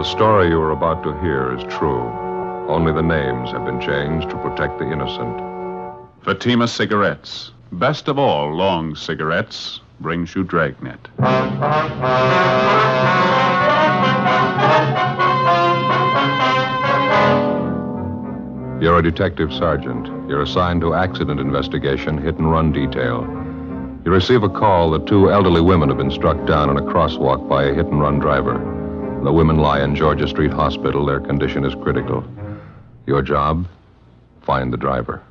The story you are about to hear is true. Only the names have been changed to protect the innocent. Fatima Cigarettes, best of all long cigarettes, brings you Dragnet. You're a detective sergeant. You're assigned to accident investigation, hit and run detail. You receive a call that two elderly women have been struck down in a crosswalk by a hit and run driver. The women lie in Georgia Street Hospital. Their condition is critical. Your job? Find the driver.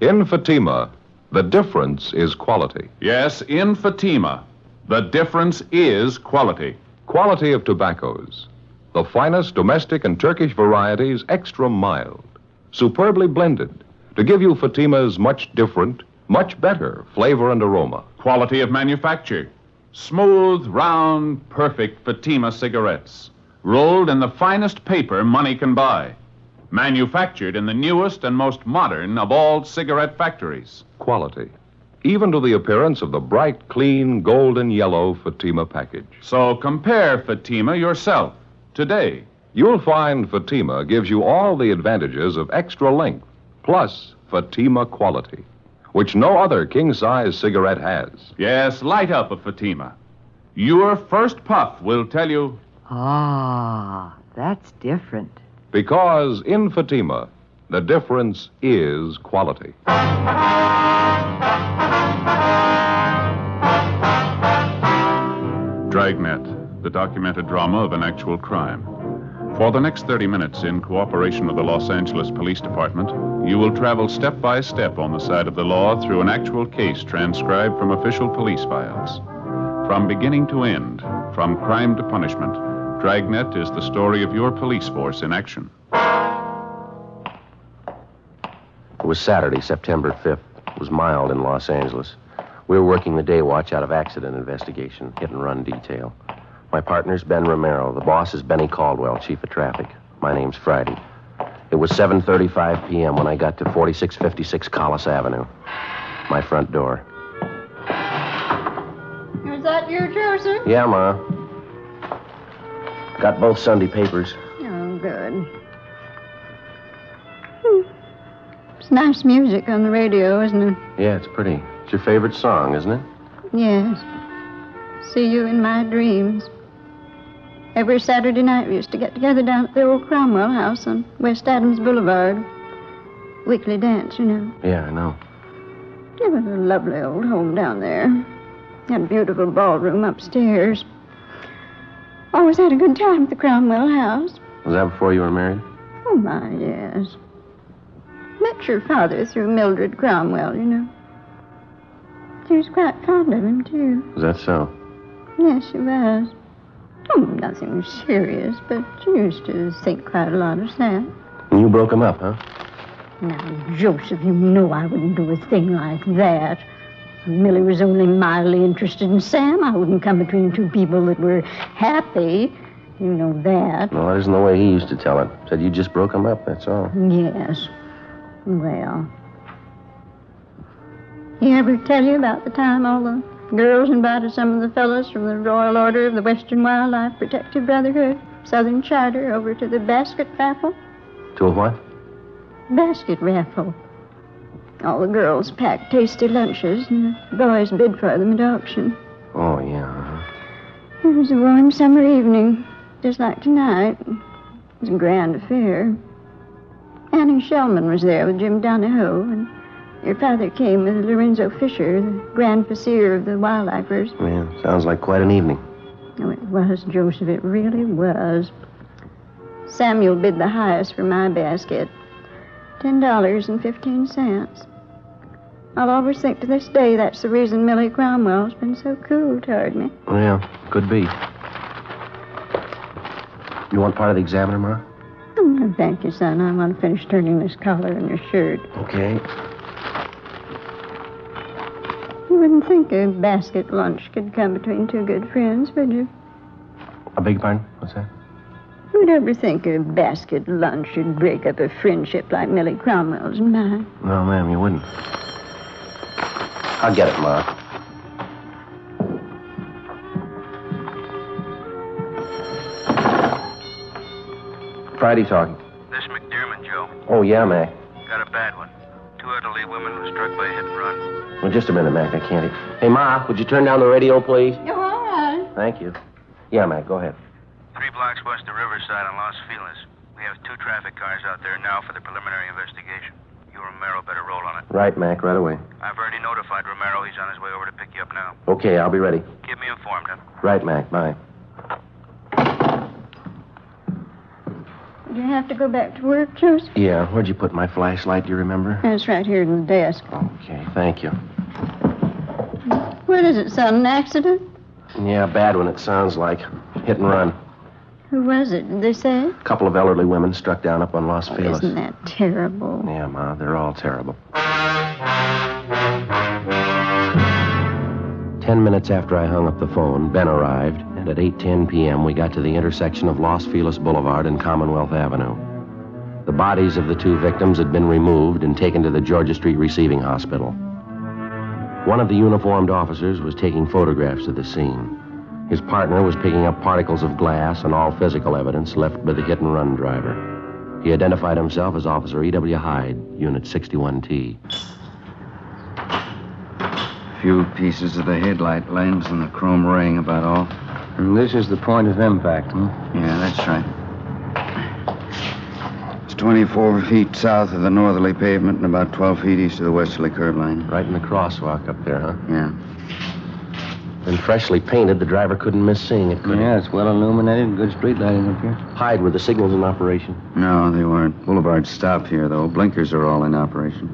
In Fatima, the difference is quality. Yes, in Fatima, the difference is quality. Quality of tobaccos. The finest domestic and Turkish varieties, extra mild, superbly blended, to give you Fatima's much different, much better flavor and aroma. Quality of manufacture. Smooth, round, perfect Fatima cigarettes. Rolled in the finest paper money can buy. Manufactured in the newest and most modern of all cigarette factories. Quality. Even to the appearance of the bright, clean, golden yellow Fatima package. So compare Fatima yourself today. You'll find Fatima gives you all the advantages of extra length, plus Fatima quality, which no other king size cigarette has. Yes, light up a Fatima. Your first puff will tell you Ah, that's different. Because in Fatima, the difference is quality. Dragnet, the documented drama of an actual crime. For the next 30 minutes, in cooperation with the Los Angeles Police Department, you will travel step by step on the side of the law through an actual case transcribed from official police files. From beginning to end, from crime to punishment, Dragnet is the story of your police force in action. It was Saturday, September 5th. It was mild in Los Angeles. We were working the day watch out of accident investigation, hit and run detail. My partner's Ben Romero. The boss is Benny Caldwell, chief of traffic. My name's Friday. It was 7:35 p.m. when I got to 4656 Collis Avenue. My front door. Is that you, Joseph? Yeah, Ma. Got both Sunday papers. Oh, good. Hmm. It's nice music on the radio, isn't it? Yeah, it's pretty. It's your favorite song, isn't it? Yes. See you in my dreams. Every Saturday night we used to get together down at the old Cromwell house on West Adams Boulevard. Weekly dance, you know. Yeah, I know. It was a lovely old home down there. Had a beautiful ballroom upstairs. Always had a good time at the Cromwell house. Was that before you were married? Oh, my, yes. Met your father through Mildred Cromwell, you know. She was quite fond of him, too. Is that so? Yes, she was. Hmm, oh, nothing serious, but she used to think quite a lot of Sam. And you broke him up, huh? Now, Joseph, you know I wouldn't do a thing like that. If Millie was only mildly interested in Sam. I wouldn't come between two people that were happy. You know that. No, that isn't the way he used to tell it. Said you just broke him up, that's all. Yes. Well. He ever tell you about the time all the girls invited some of the fellows from the Royal Order of the Western Wildlife Protective Brotherhood, Southern Charter, over to the basket raffle? To a what? Basket raffle. All the girls packed tasty lunches, and the boys bid for them at auction. Oh, yeah. uh-huh. It was a warm summer evening, just like tonight. It was a grand affair. Annie Shellman was there with Jim Donahoe, and your father came with Lorenzo Fisher, the grand vizier of the wildlifers. Yeah, sounds like quite an evening. Oh, it was, Joseph. It really was. Samuel bid the highest for my basket. Ten dollars and fifteen cents. I'll always think to this day that's the reason Millie Cromwell's been so cool toward me. Yeah, could be. You want part of the examiner, Ma? Oh, thank you, son. I want to finish turning this collar on your shirt. Okay. You wouldn't think a basket lunch could come between two good friends, would you? I beg your pardon? What's that? Who'd ever think a basket lunch should break up a friendship like Millie Cromwell's and mine? No, ma'am, you wouldn't. I'll get it, Ma. Friday talking. This McDermott, Joe. Oh, yeah, Mac. Got a bad one. Two elderly women were struck by a hit and run. Well, just a minute, Mac. I can't. Hey, Ma, would you turn down the radio, please? You're all right. Thank you. Yeah, Mac, go ahead. Three blocks west of Riverside on Los Feliz. We have two traffic cars out there now for the preliminary investigation. You, Romero, better roll on it. Right, Mac, right away. I've already notified Romero. He's on his way over to pick you up now. Okay, I'll be ready. Keep me informed, huh? Right, Mac. Bye. You have to go back to work, Joseph? Yeah, where'd you put my flashlight, do you remember? It's right here in the desk. Okay, thank you. What is it, son? An accident? Yeah, a bad one, it sounds like. Hit and run. Who was it? Did they say? A couple of elderly women struck down up on Los Feliz. Isn't that terrible? Yeah, Ma, they're all terrible. Ten minutes after I hung up the phone, Ben arrived, and at 8.10 p.m. we got to the intersection of Los Feliz Boulevard and Commonwealth Avenue. The bodies of the two victims had been removed and taken to the Georgia Street Receiving Hospital. One of the uniformed officers was taking photographs of the scene. His partner was picking up particles of glass and all physical evidence left by the hit and run driver. He identified himself as Officer E.W. Hyde, Unit 61T. Few pieces of the headlight lens and the chrome ring, about all. And this is the point of impact, huh? Yeah, that's right. It's 24 feet south of the northerly pavement and about 12 feet east of the westerly curb line. Right in the crosswalk up there, huh? Yeah. And freshly painted, the driver couldn't miss seeing it, could he? Yeah, it's well illuminated. Good street lighting up here. Hyde, were the signals in operation? No, they weren't. Boulevard stop here, though. Blinkers are all in operation.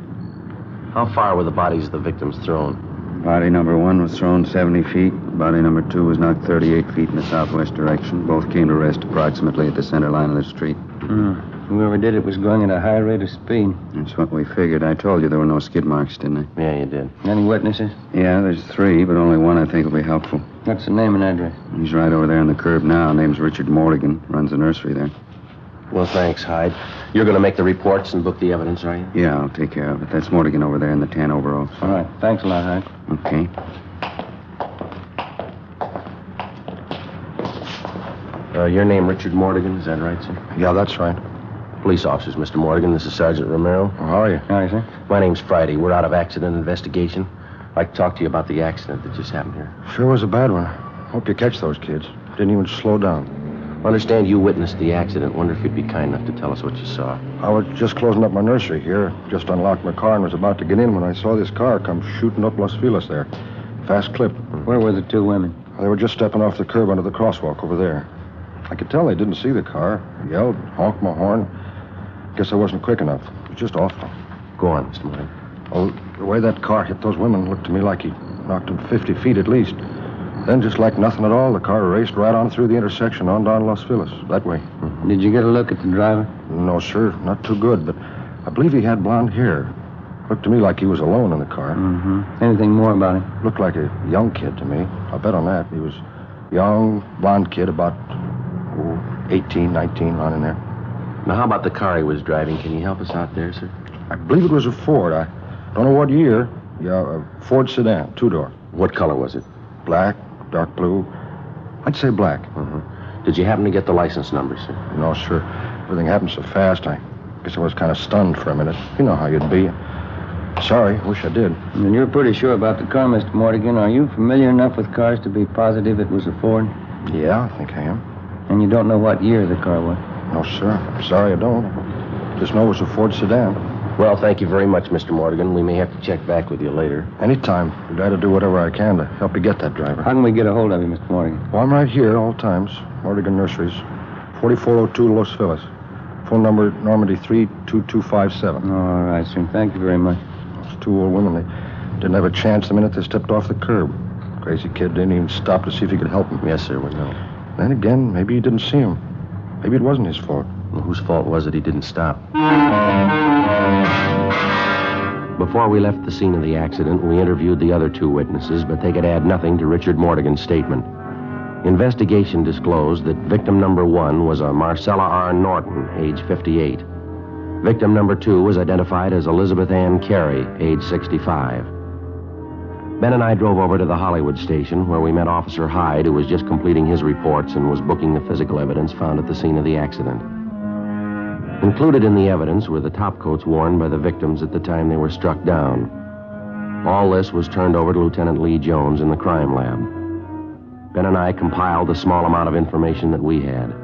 How far were the bodies of the victims thrown? Body number one was thrown 70 feet. Body number two was knocked 38 feet in the southwest direction. Both came to rest approximately at the center line of the street. Hmm. Whoever did it was going at a high rate of speed. That's what we figured. I told you there were no skid marks, didn't I? Yeah, you did. Any witnesses? Yeah, there's three, but only one I think will be helpful. What's the name and address? He's right over there on the curb now. Name's Richard Morgan. Runs the nursery there. Well, thanks, Hyde. You're going to make the reports and book the evidence, are you? Yeah, I'll take care of it. That's Morgan over there in the tan overalls. All right. Thanks a lot, Hyde. Okay. Uh, your name, Richard Morgan, is that right, sir? Yeah, that's right. Police officers, Mr. Morgan. This is Sergeant Romero. How are you? Hi, sir. My name's Friday. We're out of accident investigation. I'd like to talk to you about the accident that just happened here. Sure was a bad one. Hope you catch those kids. Didn't even slow down. I understand you witnessed the accident. Wonder if you'd be kind enough to tell us what you saw. I was just closing up my nursery here. Just unlocked my car and was about to get in when I saw this car come shooting up Los Feliz there. Fast clip. Hmm. Where were the two women? They were just stepping off the curb under the crosswalk over there. I could tell they didn't see the car. Yelled, honked my horn. Guess I wasn't quick enough. It was just awful. Go on, Mr. Morgan. Oh, the way that car hit those women looked to me like he knocked them 50 feet at least. Then, just like nothing at all, the car raced right on through the intersection on down Los Feliz. That way. Did you get a look at the driver? No, sir. Not too good, but I believe he had blonde hair. Looked to me like he was alone in the car. Mm-hmm. Anything more about him? Looked like a young kid to me. I'll bet on that. He was young, blonde kid, about oh, 18, 19, around in there. Now, how about the car he was driving? Can you help us out there, sir? I believe it was a Ford. I don't know what year. Yeah, a Ford sedan, two door. What color was it? Black, dark blue. I'd say black. Mm-hmm. Did you happen to get the license number, sir? No, sir. Everything happened so fast. I guess I was kind of stunned for a minute. You know how you'd be. Sorry, wish I did. And you're pretty sure about the car, Mr. Morgan. Are you familiar enough with cars to be positive it was a Ford? Yeah, I think I am. And you don't know what year the car was? No, sir. Sorry, I don't. Just know it was a Ford sedan. Well, thank you very much, Mr. Morgan. We may have to check back with you later. Anytime. I'd glad to do whatever I can to help you get that driver. How can we get a hold of you, Mr. Morgan? Well, I'm right here all times. Morgan Nurseries. 4402 Los Feliz. Phone number Normandy 32257. All right, sir. Thank you very much. Those two old women, they didn't have a chance the minute they stepped off the curb. Crazy kid didn't even stop to see if he could help him. Yes, sir, we know. Then again, maybe he didn't see him. Maybe it wasn't his fault. Well, whose fault was it he didn't stop? Before we left the scene of the accident, we interviewed the other two witnesses, but they could add nothing to Richard Mortigan's statement. Investigation disclosed that victim number one was a Marcella R. Norton, age 58. Victim number two was identified as Elizabeth Ann Carey, age 65. Ben and I drove over to the Hollywood station where we met Officer Hyde, who was just completing his reports and was booking the physical evidence found at the scene of the accident. Included in the evidence were the topcoats worn by the victims at the time they were struck down. All this was turned over to Lieutenant Lee Jones in the crime lab. Ben and I compiled the small amount of information that we had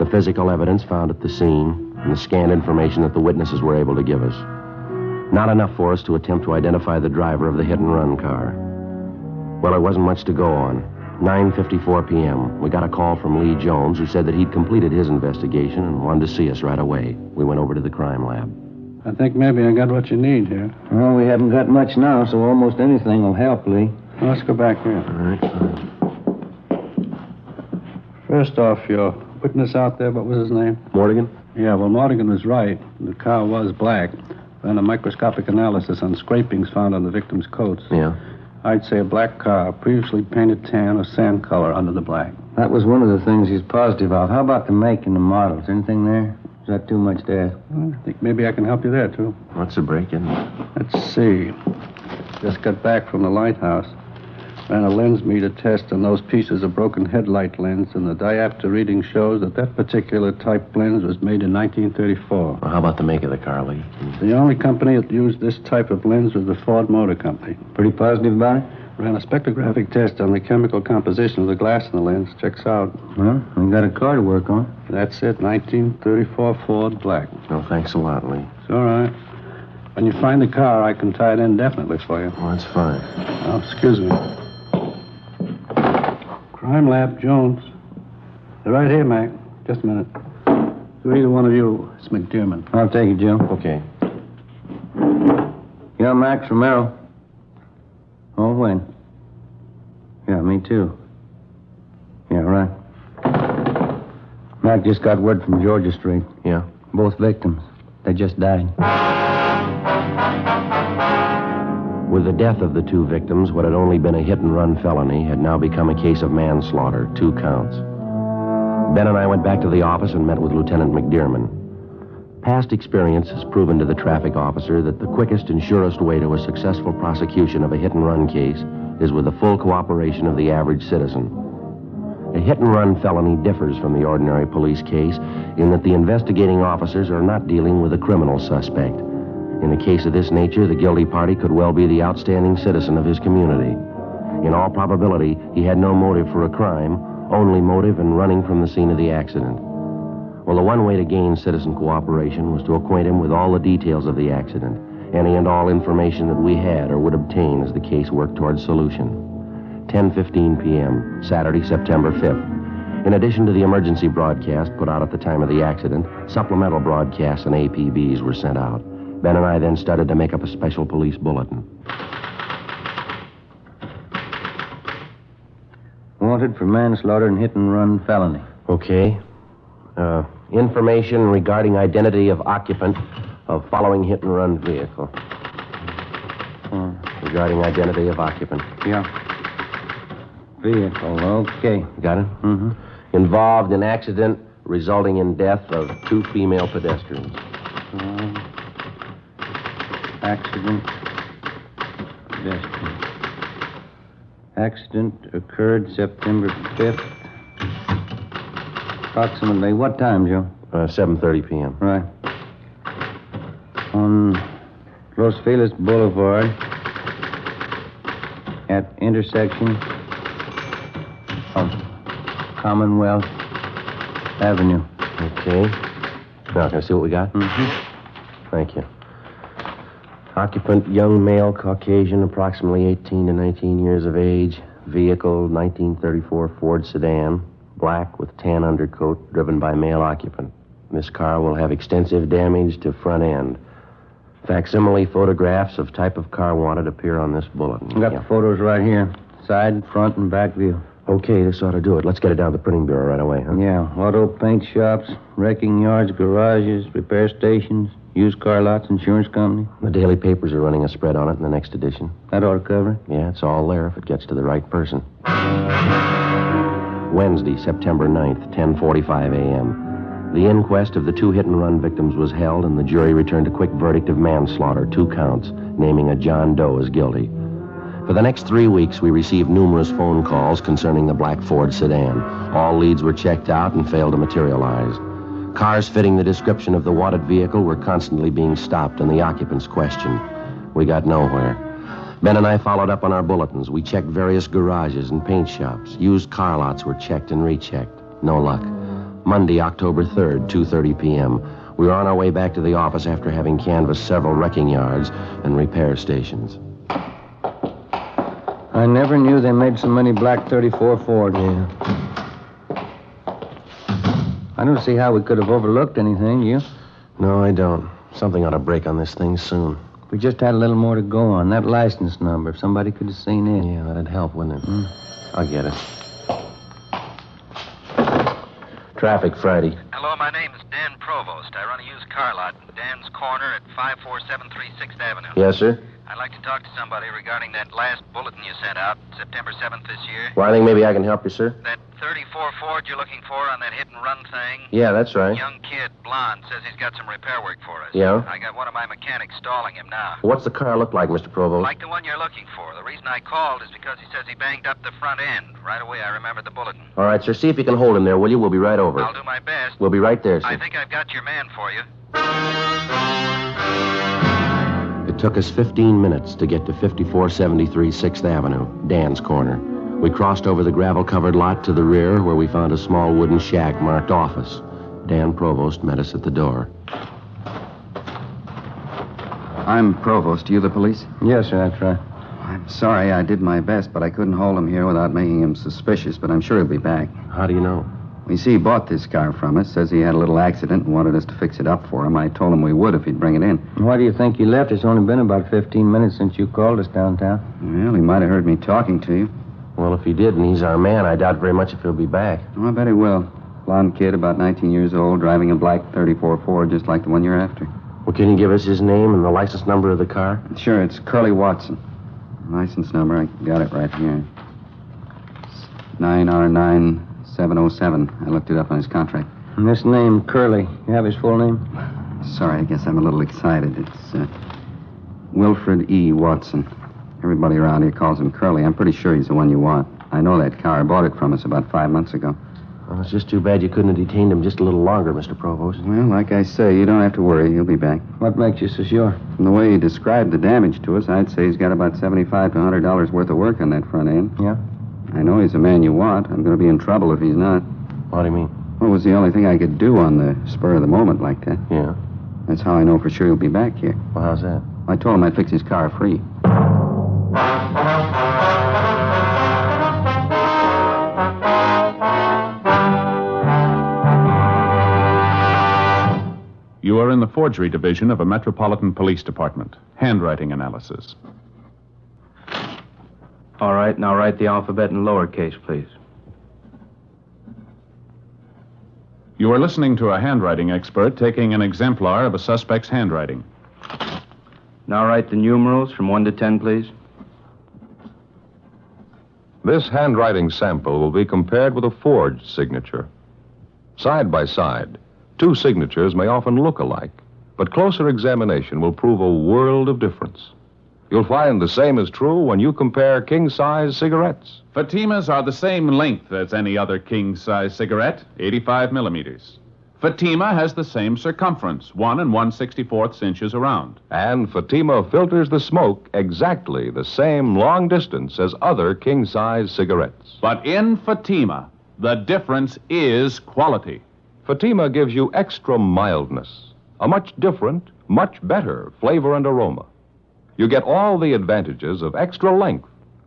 the physical evidence found at the scene, and the scanned information that the witnesses were able to give us. Not enough for us to attempt to identify the driver of the hit and run car. Well, there wasn't much to go on. 9:54 p.m. We got a call from Lee Jones who said that he'd completed his investigation and wanted to see us right away. We went over to the crime lab. I think maybe I got what you need here. Well, we haven't got much now, so almost anything will help, Lee. Well, let's go back here. All right. First off, your witness out there, what was his name? Mortigan? Yeah, well, Mortigan was right. The car was black. Ran a microscopic analysis on scrapings found on the victim's coats. Yeah. I'd say a black car, previously painted tan or sand color under the black. That was one of the things he's positive of. How about the make and the models? Anything there? Is that too much to ask? Well, I think maybe I can help you there, too. What's the break-in? Let's see. Just got back from the lighthouse. Ran a lens meter test on those pieces of broken headlight lens, and the diopter reading shows that that particular type lens was made in 1934. Well, how about the make of the car, Lee? The only company that used this type of lens was the Ford Motor Company. Pretty positive about it? Ran a spectrographic test on the chemical composition of the glass in the lens. Checks out. Well, we got a car to work on. That's it, 1934 Ford Black. No, thanks a lot, Lee. It's all right. When you find the car, I can tie it in definitely for you. Well, that's fine. Oh, excuse me. Crime Lab, Jones. They're right here, Mac. Just a minute. To either one of you, it's McDermott. I'll take it, Joe. Okay. Yeah, Max Romero. Oh, when? Yeah, me too. Yeah, right. Mac just got word from Georgia Street. Yeah? Both victims. They just died. With the death of the two victims, what had only been a hit and run felony had now become a case of manslaughter, two counts. Ben and I went back to the office and met with Lieutenant McDearman. Past experience has proven to the traffic officer that the quickest and surest way to a successful prosecution of a hit and run case is with the full cooperation of the average citizen. A hit and run felony differs from the ordinary police case in that the investigating officers are not dealing with a criminal suspect. In a case of this nature, the guilty party could well be the outstanding citizen of his community. In all probability, he had no motive for a crime, only motive in running from the scene of the accident. Well, the one way to gain citizen cooperation was to acquaint him with all the details of the accident, any and all information that we had or would obtain as the case worked towards solution. 10:15 p.m., Saturday, September 5th. In addition to the emergency broadcast put out at the time of the accident, supplemental broadcasts and APBs were sent out. Ben and I then started to make up a special police bulletin. Wanted for manslaughter and hit and run felony. Okay. Uh, information regarding identity of occupant of following hit and run vehicle. Hmm. Regarding identity of occupant. Yeah. Vehicle, okay. Got it? Mm-hmm. Involved in accident resulting in death of two female pedestrians. Uh, accident. Pedestrian. Accident occurred September 5th. Approximately what time, Joe? Uh, 7.30 p.m. Right. On Los Feliz Boulevard at intersection of Commonwealth Avenue. Okay. Now, can I see what we got? Mm-hmm. Thank you. Occupant, young male, Caucasian, approximately 18 to 19 years of age. Vehicle, 1934 Ford sedan. black with tan undercoat, driven by male occupant. This car will have extensive damage to front end. Facsimile photographs of type of car wanted appear on this bulletin. Got the photos right here. Side, front, and back view. Okay, this ought to do it. Let's get it down to the printing bureau right away, huh? Yeah, auto paint shops, wrecking yards, garages, repair stations, used car lots, insurance company. The daily papers are running a spread on it in the next edition. That ought to cover it. Yeah, it's all there if it gets to the right person. Wednesday, September 9th, 10:45 a.m. The inquest of the two hit and run victims was held, and the jury returned a quick verdict of manslaughter, two counts, naming a John Doe as guilty. For the next three weeks, we received numerous phone calls concerning the black Ford sedan. All leads were checked out and failed to materialize. Cars fitting the description of the wanted vehicle were constantly being stopped and the occupants questioned. We got nowhere. Ben and I followed up on our bulletins. We checked various garages and paint shops. Used car lots were checked and rechecked. No luck. Monday, October 3rd, 2:30 p.m. We were on our way back to the office after having canvassed several wrecking yards and repair stations. I never knew they made so many black 34 Ford. Yeah. I don't see how we could have overlooked anything, you? No, I don't. Something ought to break on this thing soon. We just had a little more to go on. That license number, if somebody could have seen it. Yeah, that'd help, wouldn't it? Hmm. I'll get it. Traffic Friday. Hello, my name is Dan Provost. I run a used car lot in Dan's Corner at 54736th Avenue. Yes, sir? I'd like to talk to somebody regarding that last bulletin you sent out September 7th this year. Well, I think maybe I can help you, sir. That 34 Ford you're looking for on that hit and run thing? Yeah, that's right. Young kid, blonde, says he's got some repair work for us. Yeah? I got one of my mechanics stalling him now. What's the car look like, Mr. Provost? Like the one you're looking for. The reason I called is because he says he banged up the front end. Right away, I remembered the bulletin. All right, sir. See if you can hold him there, will you? We'll be right over. I'll do my best. We'll be right there, sir. I think I've got your man for you. It took us 15 minutes to get to 5473 6th Avenue, Dan's Corner. We crossed over the gravel covered lot to the rear where we found a small wooden shack marked office. Dan Provost met us at the door. I'm Provost. You the police? Yes, sir, that's right. I'm sorry. I did my best, but I couldn't hold him here without making him suspicious, but I'm sure he'll be back. How do you know? You see, he bought this car from us, says he had a little accident and wanted us to fix it up for him. I told him we would if he'd bring it in. Why do you think he left? It's only been about 15 minutes since you called us downtown. Well, he might have heard me talking to you. Well, if he did, and he's our man, I doubt very much if he'll be back. Oh, I bet he will. Blonde kid, about 19 years old, driving a black 34 Ford, just like the one you're after. Well, can you give us his name and the license number of the car? Sure, it's Curly Watson. License number, I got it right here. 9R9 707. I looked it up on his contract. And this name, Curley. You have his full name? Sorry, I guess I'm a little excited. It's uh, Wilfred E. Watson. Everybody around here calls him Curly. I'm pretty sure he's the one you want. I know that car. I bought it from us about five months ago. Well, it's just too bad you couldn't have detained him just a little longer, Mr. Provost. Well, like I say, you don't have to worry. He'll be back. What makes you so sure? From the way he described the damage to us, I'd say he's got about seventy-five to hundred dollars worth of work on that front end. Yeah. I know he's the man you want. I'm going to be in trouble if he's not. What do you mean? Well, it was the only thing I could do on the spur of the moment like that. Yeah. That's how I know for sure he'll be back here. Well, how's that? I told him I'd fix his car free. You are in the forgery division of a Metropolitan Police Department. Handwriting analysis. All right, now write the alphabet in lowercase, please. You are listening to a handwriting expert taking an exemplar of a suspect's handwriting. Now write the numerals from 1 to 10, please. This handwriting sample will be compared with a forged signature. Side by side, two signatures may often look alike, but closer examination will prove a world of difference. You'll find the same is true when you compare king size cigarettes. Fatimas are the same length as any other king size cigarette, 85 millimeters. Fatima has the same circumference, 1 and 1 64th inches around. And Fatima filters the smoke exactly the same long distance as other king size cigarettes. But in Fatima, the difference is quality. Fatima gives you extra mildness, a much different, much better flavor and aroma. You get all the advantages of extra length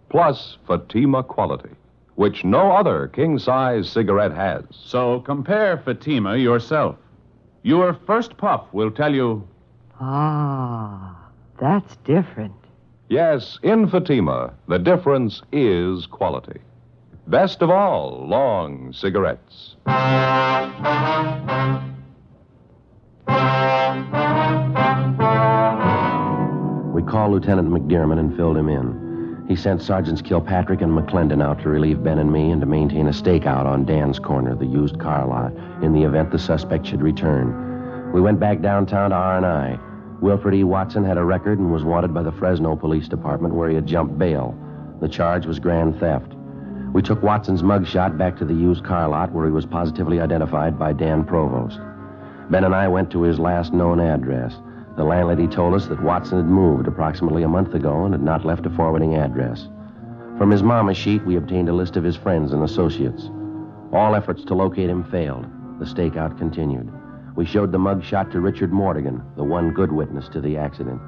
plus Fatima quality. which no other king size cigarette has. So compare Fatima yourself. Your first puff will tell you Ah, that's different. Yes, in Fatima, the difference is quality. Best of all, long cigarettes. We called Lieutenant McDermott and filled him in. He sent Sergeants Kilpatrick and McClendon out to relieve Ben and me and to maintain a stakeout on Dan's corner, the used car lot, in the event the suspect should return. We went back downtown to R&I. Wilfred E. Watson had a record and was wanted by the Fresno Police Department where he had jumped bail. The charge was grand theft. We took Watson's mugshot back to the used car lot where he was positively identified by Dan Provost. Ben and I went to his last known address. The landlady told us that Watson had moved approximately a month ago and had not left a forwarding address. From his mama sheet, we obtained a list of his friends and associates. All efforts to locate him failed. The stakeout continued. We showed the mug shot to Richard Mortigan, the one good witness to the accident.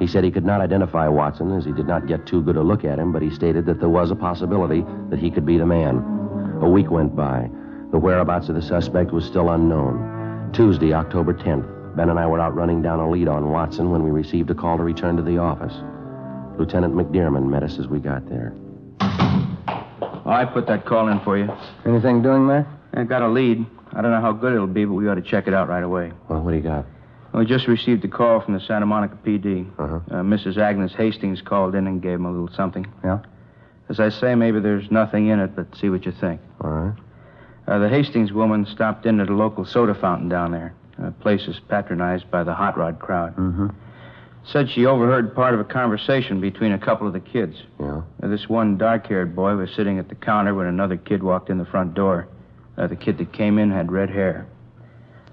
He said he could not identify Watson as he did not get too good a look at him, but he stated that there was a possibility that he could be the man. A week went by. The whereabouts of the suspect was still unknown. Tuesday, October 10th, Ben and I were out running down a lead on Watson when we received a call to return to the office. Lieutenant McDermott met us as we got there. I put that call in for you. Anything doing there? I got a lead. I don't know how good it'll be, but we ought to check it out right away. Well, what do you got? We just received a call from the Santa Monica PD. Uh-huh. Uh, Mrs. Agnes Hastings called in and gave him a little something. Yeah? As I say, maybe there's nothing in it, but see what you think. All right. Uh, the Hastings woman stopped in at a local soda fountain down there. A place is patronized by the hot rod crowd. Mm-hmm. Said she overheard part of a conversation between a couple of the kids. Yeah? This one dark-haired boy was sitting at the counter when another kid walked in the front door. Uh, the kid that came in had red hair.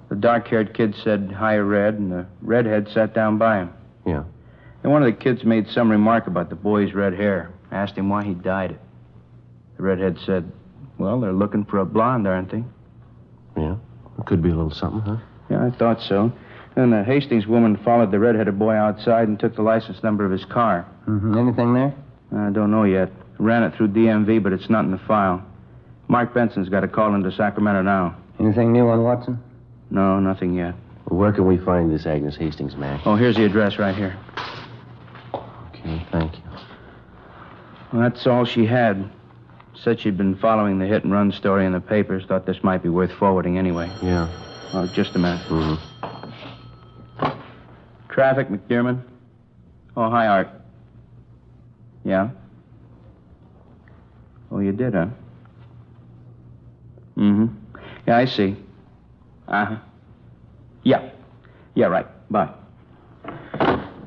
The dark-haired kid said, "Hi, Red," and the redhead sat down by him. Yeah. And one of the kids made some remark about the boy's red hair. Asked him why he dyed it. The redhead said, "Well, they're looking for a blonde, aren't they?" Yeah? It could be a little something, huh? Yeah, I thought so. Then the Hastings woman followed the redheaded boy outside and took the license number of his car. Mm-hmm. Anything there? I don't know yet. Ran it through DMV, but it's not in the file. Mark Benson's got a call into Sacramento now. Anything new on Watson? No, nothing yet. Where can we find this Agnes Hastings, Mac? Oh, here's the address right here. Okay, thank you. Well, that's all she had. Said she'd been following the hit and run story in the papers. Thought this might be worth forwarding anyway. Yeah. Oh, just a minute. Mm-hmm. Traffic, McDermott. Oh, hi, Art. Yeah? Oh, you did, huh? Mm-hmm. Yeah, I see. Uh-huh. Yeah. Yeah, right. Bye.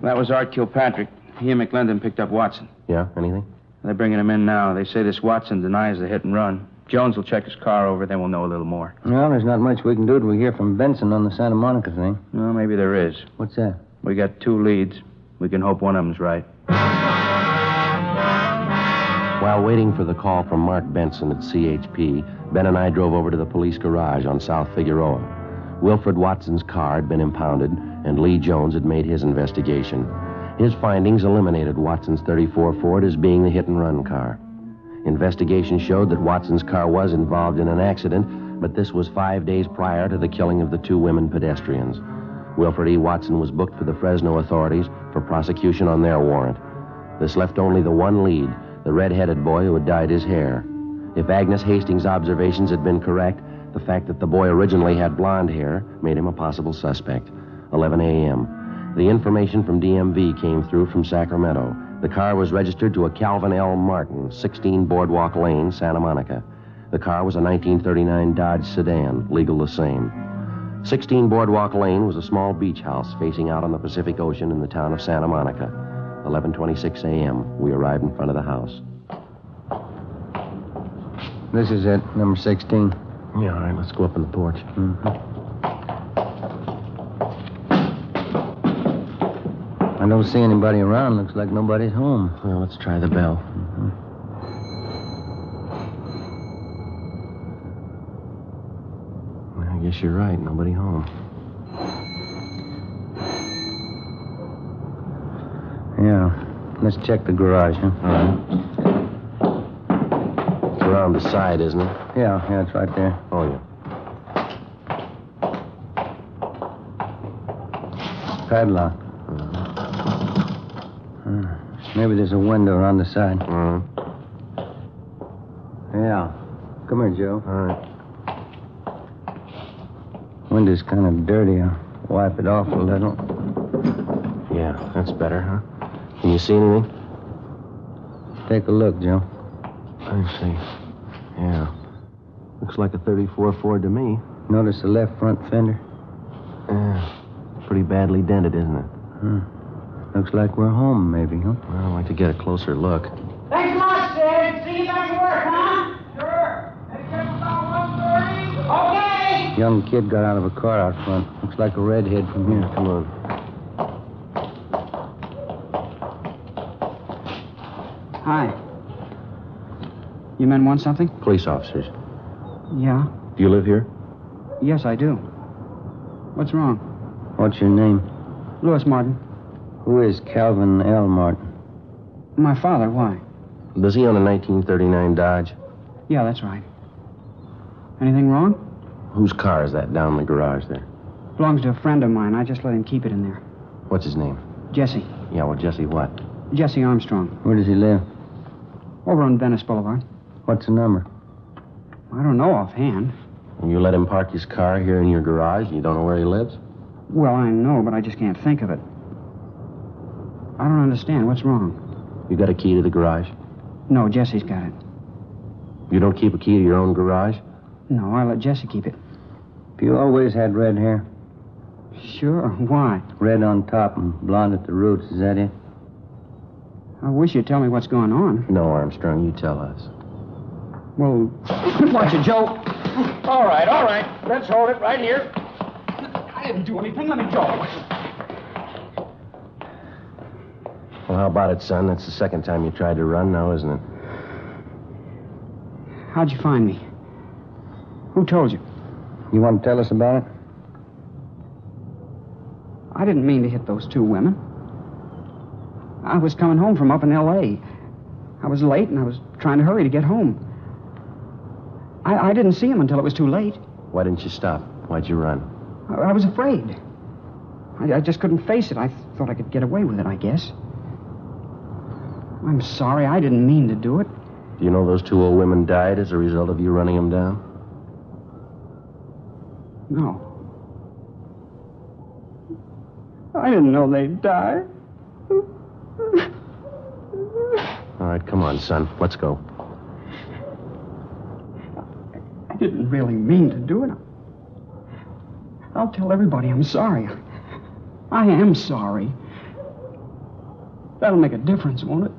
That was Art Kilpatrick. He and McClendon picked up Watson. Yeah? Anything? They're bringing him in now. They say this Watson denies the hit and run. Jones will check his car over, then we'll know a little more. Well, there's not much we can do till we hear from Benson on the Santa Monica thing. Well, maybe there is. What's that? We got two leads. We can hope one of them's right. While waiting for the call from Mark Benson at CHP, Ben and I drove over to the police garage on South Figueroa. Wilfred Watson's car had been impounded, and Lee Jones had made his investigation. His findings eliminated Watson's 34 Ford as being the hit and run car. Investigation showed that Watson's car was involved in an accident, but this was five days prior to the killing of the two women pedestrians. Wilfred E. Watson was booked for the Fresno authorities for prosecution on their warrant. This left only the one lead, the red-headed boy who had dyed his hair. If Agnes Hastings' observations had been correct, the fact that the boy originally had blonde hair made him a possible suspect. 11 a.m. The information from DMV came through from Sacramento. The car was registered to a Calvin L. Martin, 16 Boardwalk Lane, Santa Monica. The car was a 1939 Dodge sedan, legal the same. 16 Boardwalk Lane was a small beach house facing out on the Pacific Ocean in the town of Santa Monica. 11:26 a.m. We arrived in front of the house. This is it, number 16. Yeah, all right, let's go up on the porch. Mm-hmm. I don't see anybody around. Looks like nobody's home. Well, let's try the bell. Mm-hmm. Well, I guess you're right. Nobody home. Yeah. Let's check the garage, huh? All right. around the side, isn't it? Yeah, yeah, it's right there. Oh, yeah. Padlock. Maybe there's a window around the side. Uh, Yeah. Come here, Joe. all right. Window's kind of dirty. I'll wipe it off a little. Yeah, that's better, huh? Can you see anything? Take a look, Joe. I see. Yeah. Looks like a 34 Ford to me. Notice the left front fender? Yeah. Pretty badly dented, isn't it? Hmm. Looks like we're home, maybe, huh? Well, I'd like to get a closer look. Thanks much, Sid. See you back at work, huh? Sure. Okay. Young kid got out of a car out front. Looks like a redhead from here. Come on. Hi. You men want something? Police officers. Yeah. Do you live here? Yes, I do. What's wrong? What's your name? Louis Martin. Who is Calvin L. Martin? My father. Why? Does he own a 1939 Dodge? Yeah, that's right. Anything wrong? Whose car is that down in the garage there? Belongs to a friend of mine. I just let him keep it in there. What's his name? Jesse. Yeah, well, Jesse what? Jesse Armstrong. Where does he live? Over on Venice Boulevard. What's the number? I don't know offhand. And you let him park his car here in your garage and you don't know where he lives? Well, I know, but I just can't think of it. I don't understand. What's wrong? You got a key to the garage? No, Jesse's got it. You don't keep a key to your own garage? No, I let Jesse keep it. You always had red hair. Sure. Why? Red on top and blonde at the roots. Is that it? I wish you'd tell me what's going on. No, Armstrong, you tell us. Well, Watch it, Joe. All right, all right. Let's hold it right here. I didn't do anything. Let me go. Well, how about it, son? That's the second time you tried to run now, isn't it? how'd you find me? Who told you? You want to tell us about it? I didn't mean to hit those two women. I was coming home from up in L.A. I was late and I was trying to hurry to get home. I, I didn't see him until it was too late. Why didn't you stop? Why'd you run? I, I was afraid. I, I just couldn't face it. I thought I could get away with it, I guess. I'm sorry. I didn't mean to do it. Do you know those two old women died as a result of you running them down? No. I didn't know they'd die. All right, come on, son. Let's go. I didn't really mean to do it. I'll tell everybody I'm sorry. I am sorry. That'll make a difference, won't it?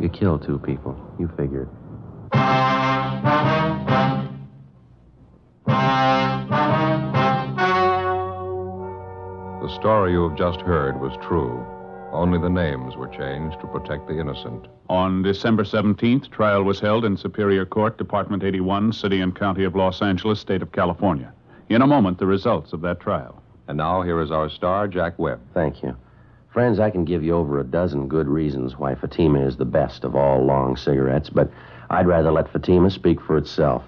You killed two people. You figured. The story you have just heard was true. Only the names were changed to protect the innocent. On December 17th, trial was held in Superior Court, Department 81, City and County of Los Angeles, State of California. In a moment, the results of that trial. And now here is our star, Jack Webb. Thank you. Friends, I can give you over a dozen good reasons why Fatima is the best of all long cigarettes, but I'd rather let Fatima speak for itself.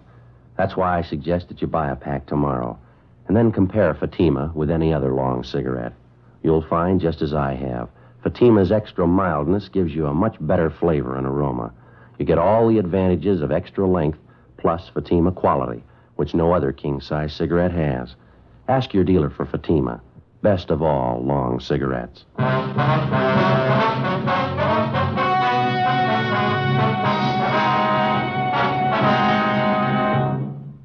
That's why I suggest that you buy a pack tomorrow, and then compare Fatima with any other long cigarette. You'll find, just as I have, Fatima's extra mildness gives you a much better flavor and aroma. You get all the advantages of extra length plus Fatima quality, which no other king size cigarette has. Ask your dealer for Fatima. Best of all long cigarettes.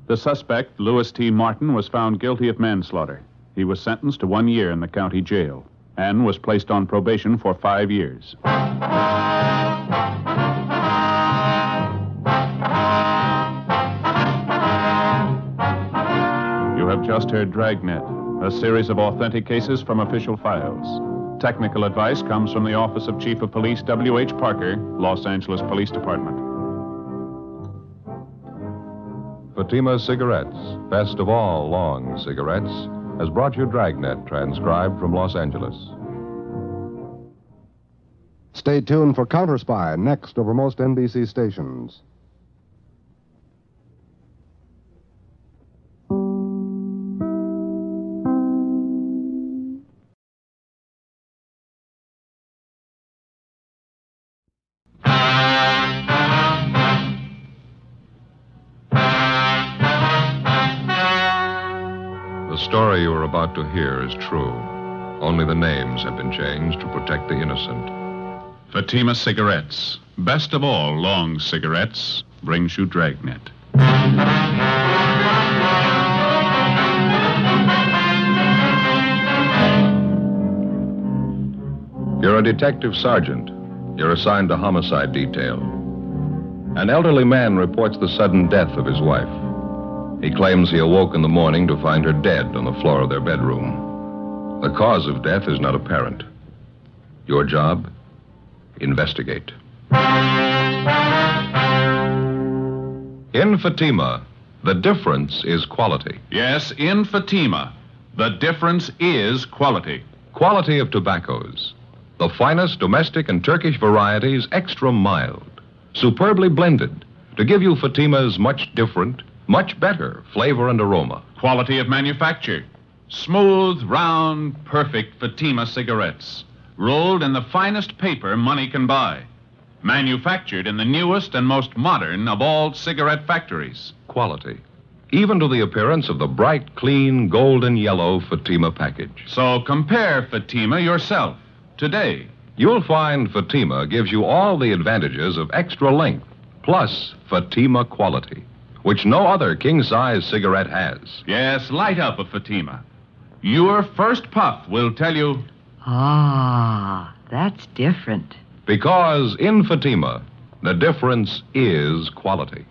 The suspect, Louis T. Martin, was found guilty of manslaughter. He was sentenced to one year in the county jail and was placed on probation for five years. You have just heard Dragnet, a series of authentic cases from official files. Technical advice comes from the Office of Chief of Police W.H. Parker, Los Angeles Police Department. Fatima Cigarettes, best of all long cigarettes, has brought you Dragnet, transcribed from Los Angeles. Stay tuned for Counter Spy next over most NBC stations. Story you are about to hear is true. Only the names have been changed to protect the innocent. Fatima Cigarettes, best of all long cigarettes, brings you Dragnet. You're a detective sergeant. You're assigned to homicide detail. An elderly man reports the sudden death of his wife. He claims he awoke in the morning to find her dead on the floor of their bedroom. The cause of death is not apparent. Your job? Investigate. In Fatima, the difference is quality. Yes, in Fatima, the difference is quality. Quality of tobaccos. The finest domestic and Turkish varieties, extra mild, superbly blended, to give you Fatima's much different, much better flavor and aroma. Quality of manufacture. Smooth, round, perfect Fatima cigarettes. Rolled in the finest paper money can buy. Manufactured in the newest and most modern of all cigarette factories. Quality. Even to the appearance of the bright, clean, golden yellow Fatima package. So compare Fatima yourself today. You'll find Fatima gives you all the advantages of extra length, plus Fatima quality, which no other king size cigarette has. Yes, light up a Fatima. Your first puff will tell you. Ah, that's different. Because in Fatima, the difference is quality.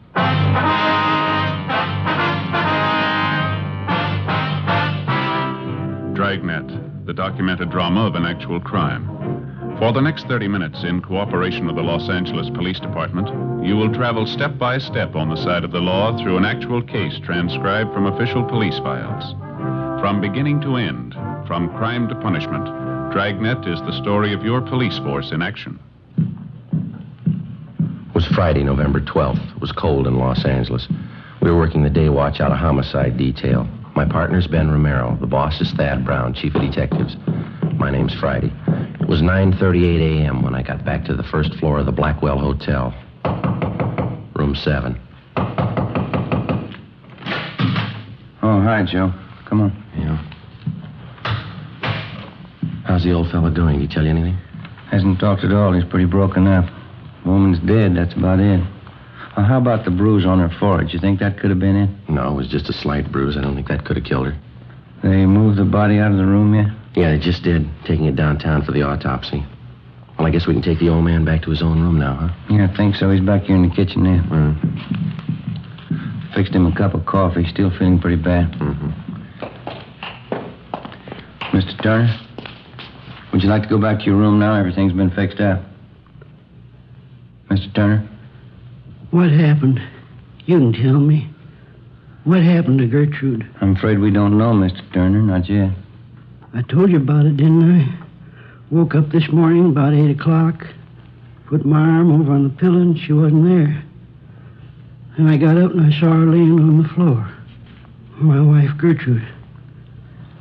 Dragnet, the documented drama of an actual crime. For the next 30 minutes, in cooperation with the Los Angeles Police Department, you will travel step by step on the side of the law through an actual case transcribed from official police files. From beginning to end, from crime to punishment, Dragnet is the story of your police force in action. It was Friday, November 12th. It was cold in Los Angeles. We were working the day watch out of homicide detail. My partner's Ben Romero. The boss is Thad Brown, chief of detectives. My name's Friday. It was 9:38 a.m. when I got back to the first floor of the Blackwell Hotel. Room 7. Oh, hi, Joe. Come on. Yeah. How's the old fella doing? Did he tell you anything? Hasn't talked at all. He's pretty broken up. Woman's dead. That's about it. Uh, how about the bruise on her forehead? You think that could have been it? No, it was just a slight bruise. I don't think that could have killed her. They moved the body out of the room yet? Yeah, they just did, taking it downtown for the autopsy. Well, I guess we can take the old man back to his own room now, huh? Yeah, I think so. He's back here in the kitchen there. Mm. Fixed him a cup of coffee. Still feeling pretty bad. Mm-hmm. Mr. Turner, would you like to go back to your room now? Everything's been fixed up. Mr. Turner? What happened? You can tell me. What happened to Gertrude? I'm afraid we don't know, Mr. Turner. Not yet. I told you about it, didn't I? Woke up this morning about 8 o'clock. Put my arm over on the pillow and she wasn't there. And I got up and I saw her laying on the floor. My wife, Gertrude.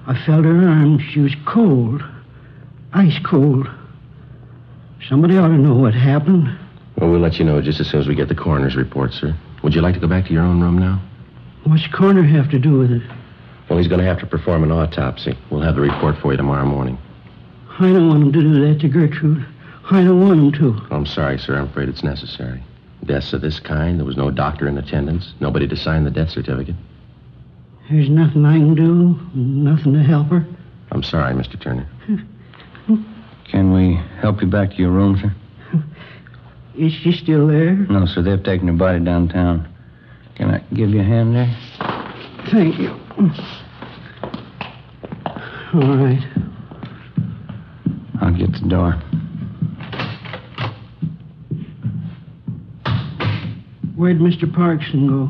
I felt her arm. She was cold. Ice cold. Somebody ought to know what happened. Well, we'll let you know just as soon as we get the coroner's report, sir. Would you like to go back to your own room now? What's the coroner have to do with it? Well, he's going to have to perform an autopsy. We'll have the report for you tomorrow morning. I don't want him to do that to Gertrude. I don't want him to. Oh, I'm sorry, sir. I'm afraid it's necessary. Deaths of this kind, there was no doctor in attendance, nobody to sign the death certificate. There's nothing I can do, nothing to help her. I'm sorry, Mr. Turner. Can we help you back to your room, sir? Is she still there? No, sir. They've taken her body downtown. Can I give you a hand there? Thank you. All right. I'll get the door. Where'd Mr. Parkson go?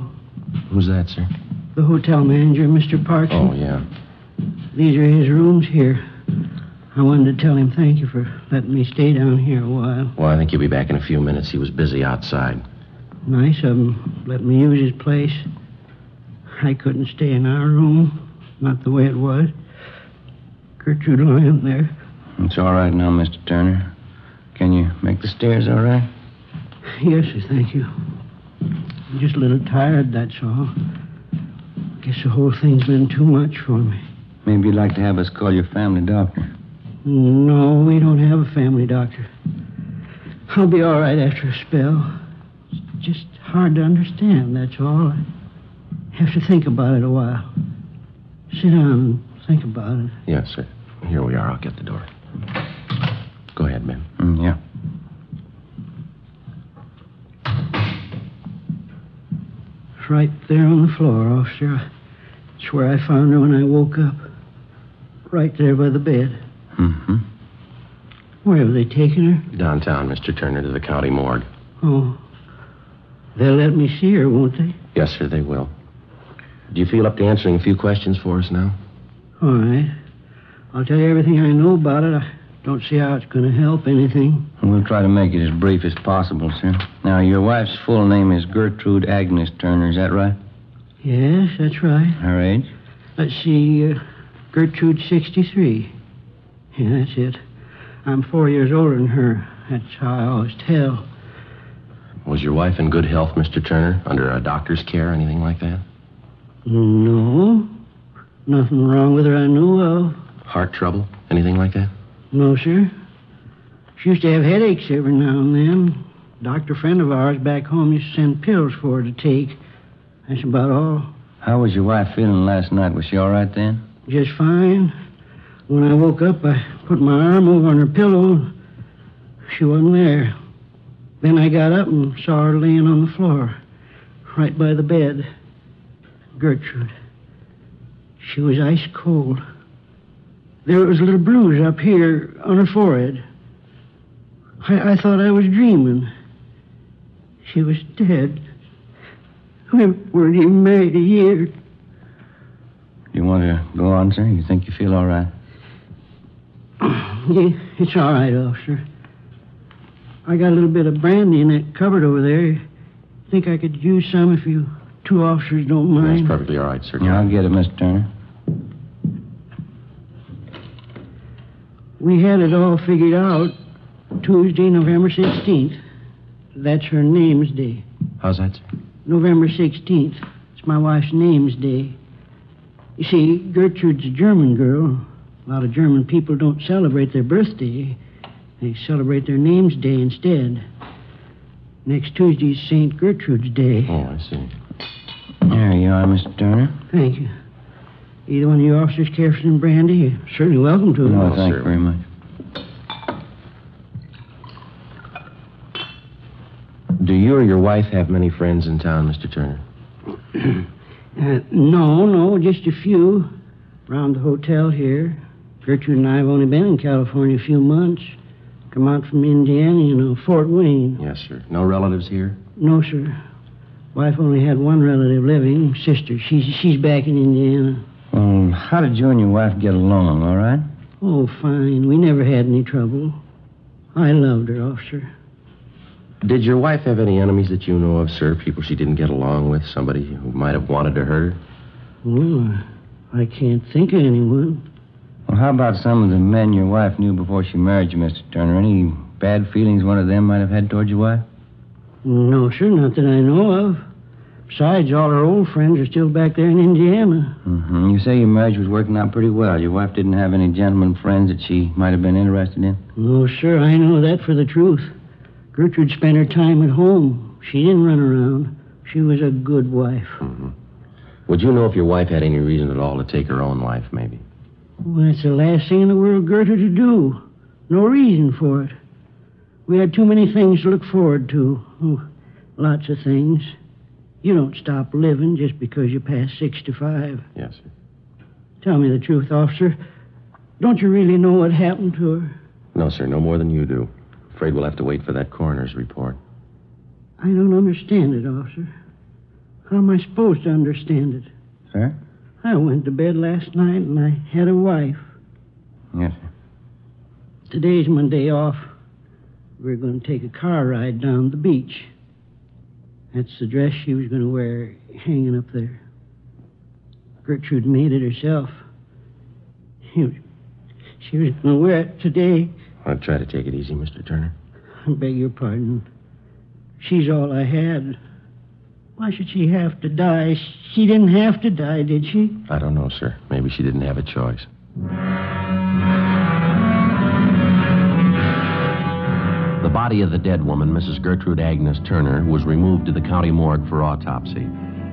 Who's that, sir? The hotel manager, Mr. Parkson. Oh, yeah. These are his rooms here. I wanted to tell him thank you for letting me stay down here a while. Well, I think he'll be back in a few minutes. He was busy outside. Nice of him. Let me use his place. I couldn't stay in our room. Not the way it was. Gertrude lying there. It's all right now, Mr. Turner. Can you make the stairs all right? Yes, sir, thank you. I'm just a little tired, that's all. Guess the whole thing's been too much for me. Maybe you'd like to have us call your family doctor. No, we don't have a family doctor. I'll be all right after a spell. It's just hard to understand, that's all. I have to think about it a while. Sit down and think about it. Yes, sir. Here we are. I'll get the door. Go ahead, Ben. Mm, yeah. It's right there on the floor, officer. It's where I found her when I woke up. Right there by the bed. Mm-hmm. Where have they taken her? Downtown, Mr. Turner, to the county morgue. Oh. They'll let me see her, won't they? Yes, sir, they will. Do you feel up to answering a few questions for us now? All right. I'll tell you everything I know about it. I don't see how it's going to help anything. We'll try to make it as brief as possible, sir. Now, your wife's full name is Gertrude Agnes Turner, is that right? Yes, that's right. Her age? Let's see, uh, Gertrude, 63. Yeah, that's it. I'm four years older than her. That's how I always tell. Was your wife in good health, Mr. Turner? Under a doctor's care, anything like that? No. Nothing wrong with her I know of. Heart trouble? Anything like that? No, sir. She used to have headaches every now and then. A doctor friend of ours back home used to send pills for her to take. That's about all. How was your wife feeling last night? Was she all right then? Just fine. When I woke up, I put my arm over on her pillow. She wasn't there. Then I got up and saw her laying on the floor, right by the bed. Gertrude. She was ice cold. There was a little bruise up here on her forehead. I, I thought I was dreaming. She was dead. We weren't even married a year. You want to go on, sir? You think you feel all right? Yeah, it's all right, officer. I got a little bit of brandy in that cupboard over there. Think I could use some if you two officers don't mind? That's perfectly all right, sir. Yeah, I'll get it, Mr. Turner. We had it all figured out Tuesday, November 16th. That's her name's day. How's that. November 16th. It's my wife's name's day. You see, Gertrude's a German girl. A lot of German people don't celebrate their birthday. They celebrate their name's day instead. Next Tuesday's St. Gertrude's Day. Oh, I see. There you are, Mr. Turner. Thank you. Either one of you officers care for some brandy? You're certainly welcome to it. No, thank you very much. Do you or your wife have many friends in town, Mr. Turner? Uh, no, no, just a few. Around the hotel here. Gertrude and I have only been in California a few months. Come out from Indiana, you know, Fort Wayne. Yes, sir. No relatives here? No, sir. Wife only had one relative living, sister. She's she's back in Indiana. Well, how did you and your wife get along, all right? Oh, fine. We never had any trouble. I loved her, officer. Did your wife have any enemies that you know of, sir? People she didn't get along with? Somebody who might have wanted to hurt her? Well, I can't think of anyone. Well, how about some of the men your wife knew before she married you, Mr. Turner? Any bad feelings one of them might have had towards your wife? No, sir, not that I know of. Besides, all her old friends are still back there in Indiana. Mm-hmm. You say your marriage was working out pretty well. Your wife didn't have any gentlemen friends that she might have been interested in? No, sir, I know that for the truth. Gertrude spent her time at home. She didn't run around. She was a good wife. Mm-hmm. Would you know if your wife had any reason at all to take her own life, maybe? Well, that's the last thing in the world Gertrude to do. No reason for it. We had too many things to look forward to. Oh, lots of things. You don't stop living just because you pass 65. Yes, sir. Tell me the truth, officer. Don't you really know what happened to her? No, sir, no more than you do. Afraid we'll have to wait for that coroner's report. I don't understand it, officer. How am I supposed to understand it? Sir? I went to bed last night and I had a wife. Yes, sir. Today's my day off. We're going to take a car ride down the beach. That's the dress she was going to wear hanging up there. Gertrude made it herself. She was, she was going to wear it today. I'll try to take it easy, Mr. Turner. I beg your pardon. She's all I had. Why should she have to die? She didn't have to die, did she? I don't know, sir. Maybe she didn't have a choice. The body of the dead woman, Mrs. Gertrude Agnes Turner, was removed to the county morgue for autopsy.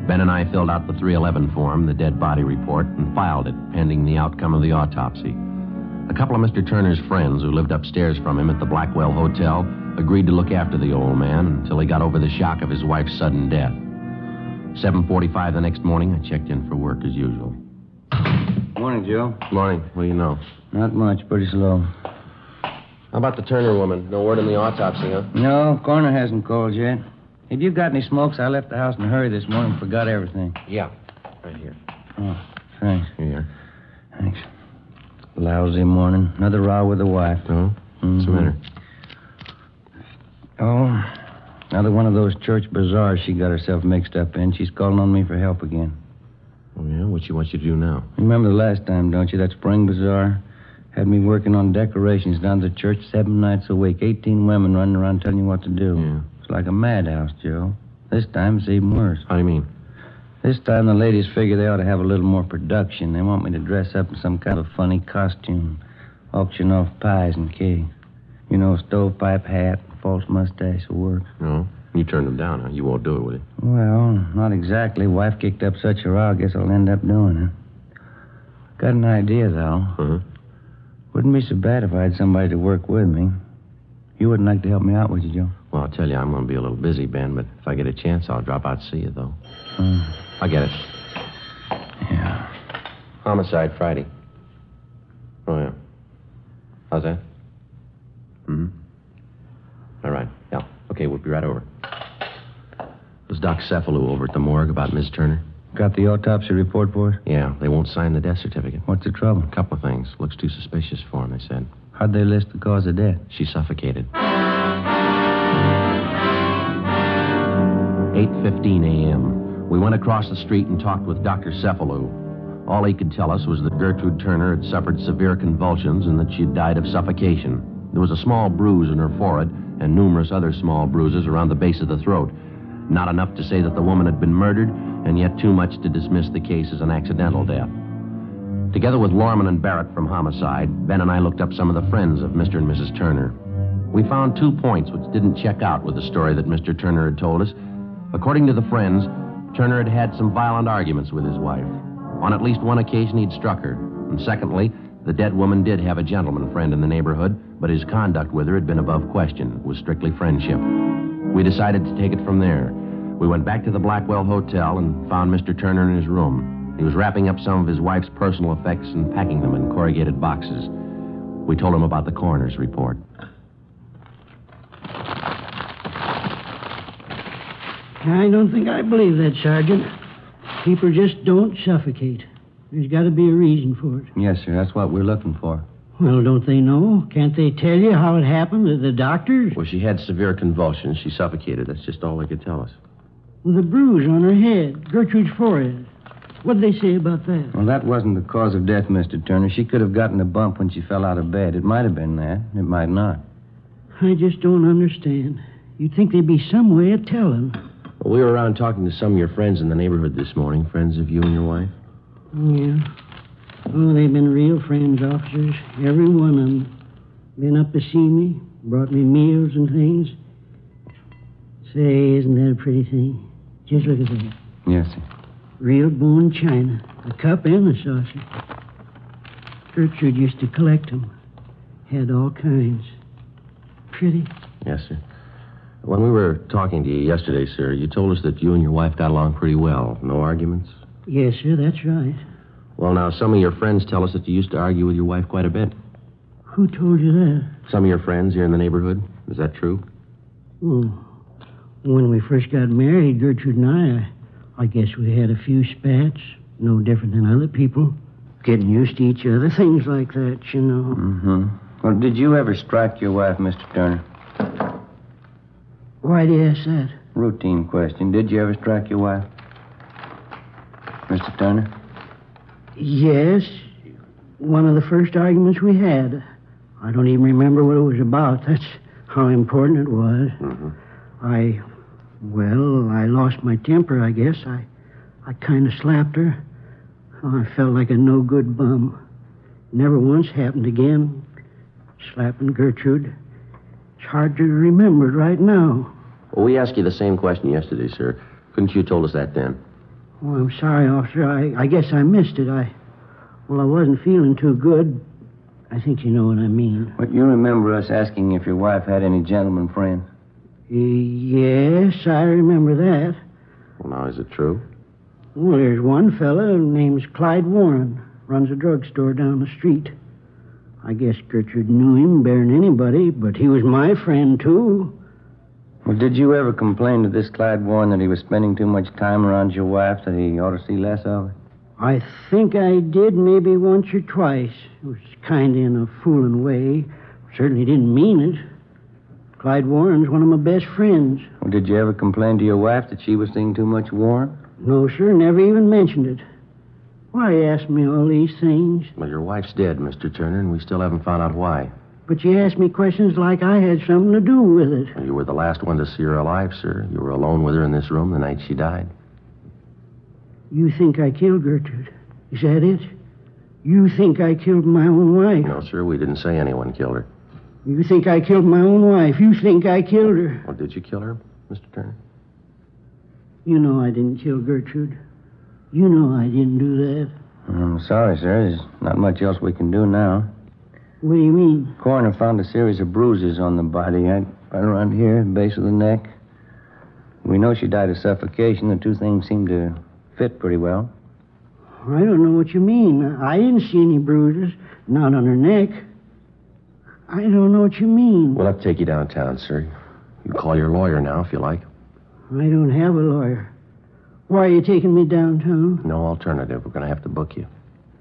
Ben and I filled out the 311 form, the dead body report, and filed it pending the outcome of the autopsy. A couple of Mr. Turner's friends who lived upstairs from him at the Blackwell Hotel agreed to look after the old man until he got over the shock of his wife's sudden death. 7:45 the next morning, I checked in for work as usual. Morning, Joe. Morning. What do you know? Not much, pretty slow. How about the Turner woman? No word on the autopsy, huh? No, coroner hasn't called yet. Have you got any smokes? I left the house in a hurry this morning, and forgot everything. Yeah, right here. Oh, thanks. Here. Thanks. Lousy morning. Another row with the wife. Oh? What's the mm-hmm. matter? Oh, another one of those church bazaars she got herself mixed up in. She's calling on me for help again. Oh, yeah? What she wants you to do now? Remember the last time, don't you? That spring bazaar? Had me working on decorations down the church seven nights a week. Eighteen women running around telling you what to do. Yeah. It's like a madhouse, Joe. This time it's even worse. How do you mean? This time the ladies figure they ought to have a little more production. They want me to dress up in some kind of funny costume, auction off pies and cake. You know, stovepipe hat, false mustache will work. No. You turned them down, huh? You won't do it, will you? Well, not exactly. Wife kicked up such a row, I guess I'll end up doing it. Got an idea, though. Uh-huh. Wouldn't be so bad if I had somebody to work with me. You wouldn't like to help me out, would you, Joe? Well, I'll tell you, I'm going to be a little busy, Ben, but if I get a chance, I'll drop out to see you, though. Hmm. I get it. Yeah. Homicide Friday. Oh, yeah. How's that? Hmm? All right. Yeah. Okay, we'll be right over. Was Doc Cephalou over at the morgue about Miss Turner? Got the autopsy report for us? Yeah, they won't sign the death certificate. What's the trouble? A couple of things. Looks too suspicious for him, they said. How'd they list the cause of death? She suffocated. 8.15 a.m. We went across the street and talked with Dr. Cephalou. All he could tell us was that Gertrude Turner had suffered severe convulsions and that she had died of suffocation. There was a small bruise in her forehead and numerous other small bruises around the base of the throat. Not enough to say that the woman had been murdered, and yet too much to dismiss the case as an accidental death. Together with Lorman and Barrett from Homicide, Ben and I looked up some of the friends of Mr. and Mrs. Turner. We found two points which didn't check out with the story that Mr. Turner had told us. According to the friends, Turner had had some violent arguments with his wife. On at least one occasion, he'd struck her. And secondly, the dead woman did have a gentleman friend in the neighborhood, but his conduct with her had been above question. It was strictly friendship. We decided to take it from there. We went back to the Blackwell Hotel and found Mr. Turner in his room. He was wrapping up some of his wife's personal effects and packing them in corrugated boxes. We told him about the coroner's report. I don't think I believe that, Sergeant. People just don't suffocate. There's got to be a reason for it. Yes, sir. That's what we're looking for. Well, don't they know? Can't they tell you how it happened? The, the doctors? Well, she had severe convulsions. She suffocated. That's just all they could tell us. With a bruise on her head, Gertrude's forehead. What did they say about that? Well, that wasn't the cause of death, Mr. Turner. She could have gotten a bump when she fell out of bed. It might have been that. It might not. I just don't understand. You'd think there'd be some way of telling. Well, we were around talking to some of your friends in the neighborhood this morning, friends of you and your wife. Yeah. Oh, they've been real friends, officers. Every one of them. Been up to see me, brought me meals and things. Say, isn't that a pretty thing? Just look at that. Yes, sir. Real bone china. The cup and the saucer. Gertrude used to collect 'em. Had all kinds. Pretty. Yes, sir. When we were talking to you yesterday, sir, you told us that you and your wife got along pretty well. No arguments? Yes, sir, that's right. Well, now, some of your friends tell us that you used to argue with your wife quite a bit. Who told you that? Some of your friends here in the neighborhood. Is that true? Oh. When we first got married, Gertrude and I, I guess we had a few spats. No different than other people. Getting used to each other, things like that, you know. Mm-hmm. Well, did you ever strike your wife, Mr. Turner? Why do you ask that? Routine question. Did you ever strike your wife? Mr. Turner? Yes. One of the first arguments we had. I don't even remember what it was about. That's how important it was. Mm-hmm. I Well, I lost my temper, I guess. I, I kind of slapped her. Oh, I felt like a no good bum. Never once happened again. Slapping Gertrude. It's hard to remember it right now. Well, we asked you the same question yesterday, sir. Couldn't you have told us that then? Oh, I'm sorry, officer. I, I guess I missed it. I, well, I wasn't feeling too good. I think you know what I mean. But you remember us asking if your wife had any gentleman friends? Yes, I remember that. Well, now, is it true? Well, there's one fella name's Clyde Warren. Runs a drugstore down the street. I guess Gertrude knew him better than anybody, but he was my friend, too. Well, did you ever complain to this Clyde Warren that he was spending too much time around your wife, that he ought to see less of her? I think I did maybe once or twice. It was kind of in a fooling way. Certainly didn't mean it. Clyde Warren's one of my best friends. Well, did you ever complain to your wife that she was seeing too much Warren? No, sir, never even mentioned it. Why you ask me all these things? Well, your wife's dead, Mr. Turner, and we still haven't found out why. But you ask me questions like I had something to do with it. Well, you were the last one to see her alive, sir. You were alone with her in this room the night she died. You think I killed Gertrude? Is that it? You think I killed my own wife? No, sir, we didn't say anyone killed her. You think I killed my own wife? You think I killed her? Well, did you kill her, Mr. Turner? You know I didn't kill Gertrude. You know I didn't do that. I'm sorry, sir. There's not much else we can do now. What do you mean? Coroner found a series of bruises on the body, right right around here, the base of the neck. We know she died of suffocation. The two things seem to fit pretty well. I don't know what you mean. I didn't see any bruises, not on her neck. I don't know what you mean. We'll have to take you downtown, sir. You can call your lawyer now if you like. I don't have a lawyer. Why are you taking me downtown? No alternative. We're going to have to book you.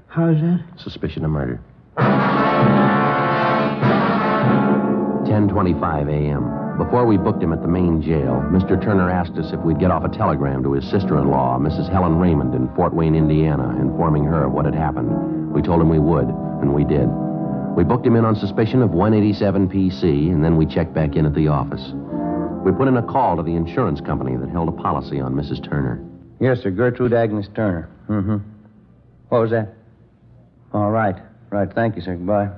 How's that? Suspicion of murder. 10:25 a.m. Before we booked him at the main jail, Mr. Turner asked us if we'd get off a telegram to his sister-in-law, Mrs. Helen Raymond, in Fort Wayne, Indiana, informing her of what had happened. We told him we would, and we did. We booked him in on suspicion of 187 PC, and then we checked back in at the office. We put in a call to the insurance company that held a policy on Mrs. Turner. Yes, sir. Gertrude Agnes Turner. Mm-hmm. What was that? All right. Right. Thank you, sir. Goodbye.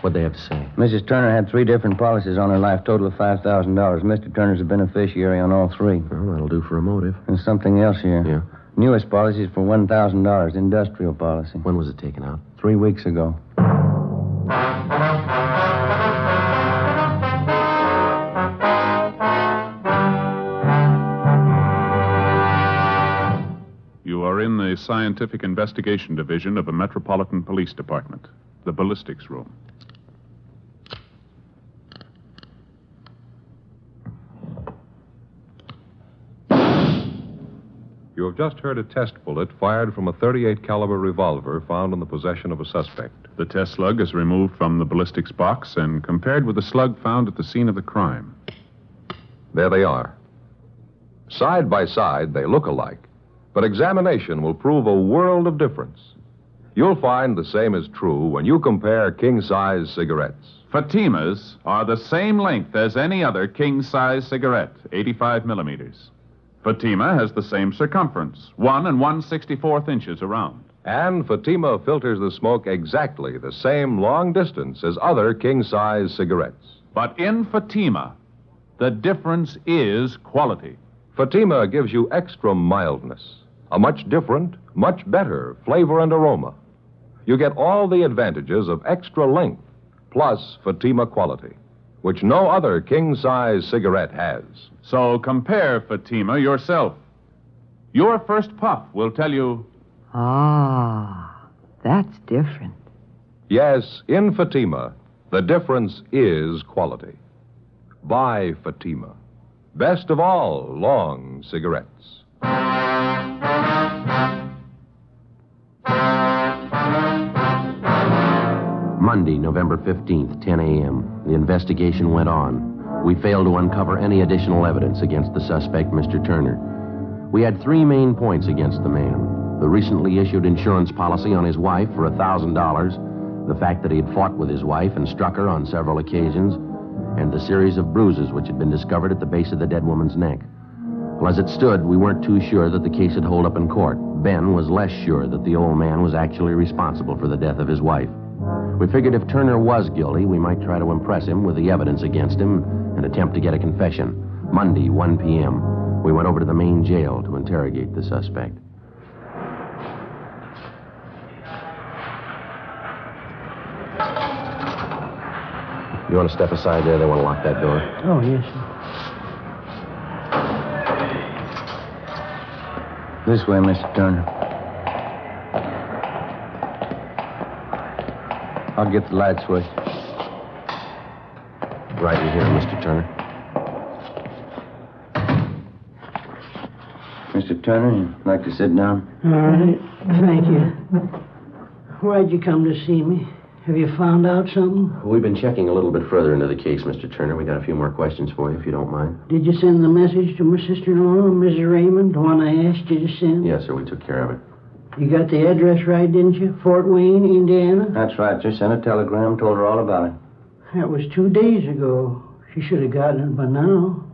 What'd they have to say? Mrs. Turner had three different policies on her life, total of $5,000. Mr. Turner's a beneficiary on all three. Well, that'll do for a motive. And something else here. Yeah. Newest policy is for $1,000, industrial policy. When was it taken out? Three weeks ago. You are in the Scientific Investigation Division of the Metropolitan Police Department, the ballistics room. You have just heard a test bullet fired from a 38 caliber revolver found in the possession of a suspect. The test slug is removed from the ballistics box and compared with the slug found at the scene of the crime. There they are. Side by side, they look alike, but examination will prove a world of difference. You'll find the same is true when you compare king size cigarettes. Fatimas are the same length as any other king size cigarette, 85 millimeters. Fatima has the same circumference, 1 and 1 64th inches around. And Fatima filters the smoke exactly the same long distance as other king size cigarettes. But in Fatima, the difference is quality. Fatima gives you extra mildness, a much different, much better flavor and aroma. You get all the advantages of extra length plus Fatima quality, which no other king size cigarette has. So compare Fatima yourself. Your first puff will tell you Ah, that's different. Yes, in Fatima, the difference is quality. Buy Fatima. Best of all long cigarettes. Monday, November 15th, 10 a.m. The investigation went on. We failed to uncover any additional evidence against the suspect, Mr. Turner. We had three main points against the man the recently issued insurance policy on his wife for $1,000, the fact that he had fought with his wife and struck her on several occasions, and the series of bruises which had been discovered at the base of the dead woman's neck. Well, as it stood, we weren't too sure that the case would hold up in court. Ben was less sure that the old man was actually responsible for the death of his wife. We figured if Turner was guilty, we might try to impress him with the evidence against him and attempt to get a confession. Monday, 1 p.m., we went over to the main jail to interrogate the suspect. You want to step aside there? They want to lock that door. Oh, yes, sir. This way, Mr. Turner. I'll get the light switch. Right in here, Mr. Turner. Mr. Turner, you'd like to sit down? All right. Thank you. Why'd you come to see me? Have you found out something? We've been checking a little bit further into the case, Mr. Turner. We got a few more questions for you, if you don't mind. Did you send the message to my sister-in-law, Mrs. Raymond, the one I asked you to send? Yes, sir. We took care of it. You got the address right, didn't you? Fort Wayne, Indiana? That's right. Just sent a telegram, told her all about it. That was two days ago. She should have gotten it by now.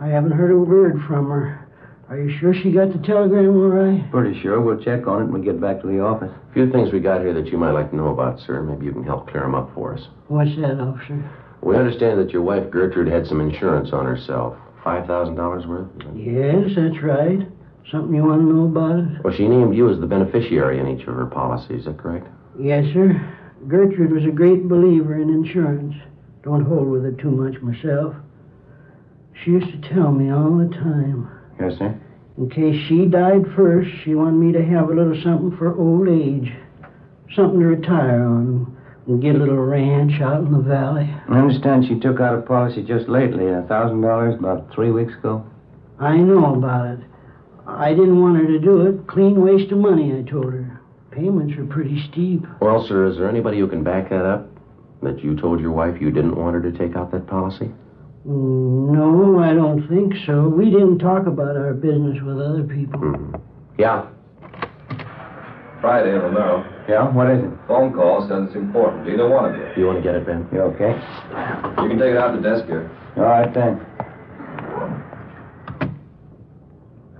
I haven't heard a word from her. Are you sure she got the telegram all right? Pretty sure. We'll check on it when we get back to the office. A few things we got here that you might like to know about, sir. Maybe you can help clear them up for us. What's that, officer? We understand that your wife, Gertrude, had some insurance on herself. $5,000 worth? Yes, that's right. Something you want to know about it? Well, she named you as the beneficiary in each of her policies. Is that correct? Yes, sir. Gertrude was a great believer in insurance. Don't hold with it too much myself. She used to tell me all the time. Yes, sir. In case she died first, she wanted me to have a little something for old age. Something to retire on. And get a little ranch out in the valley. I understand she took out a policy just lately, a thousand dollars, about three weeks ago. I know about it. I didn't want her to do it. Clean waste of money, I told her. Payments are pretty steep. Well, sir, is there anybody who can back that up? That you told your wife you didn't want her to take out that policy? No, I don't think so. We didn't talk about our business with other people. Mm-hmm. Yeah. Friday, Romero. Yeah? What is it? Phone call says it's important. Either one of you. You want to get it, Ben? You okay? You can take it out the desk here. All right, thanks.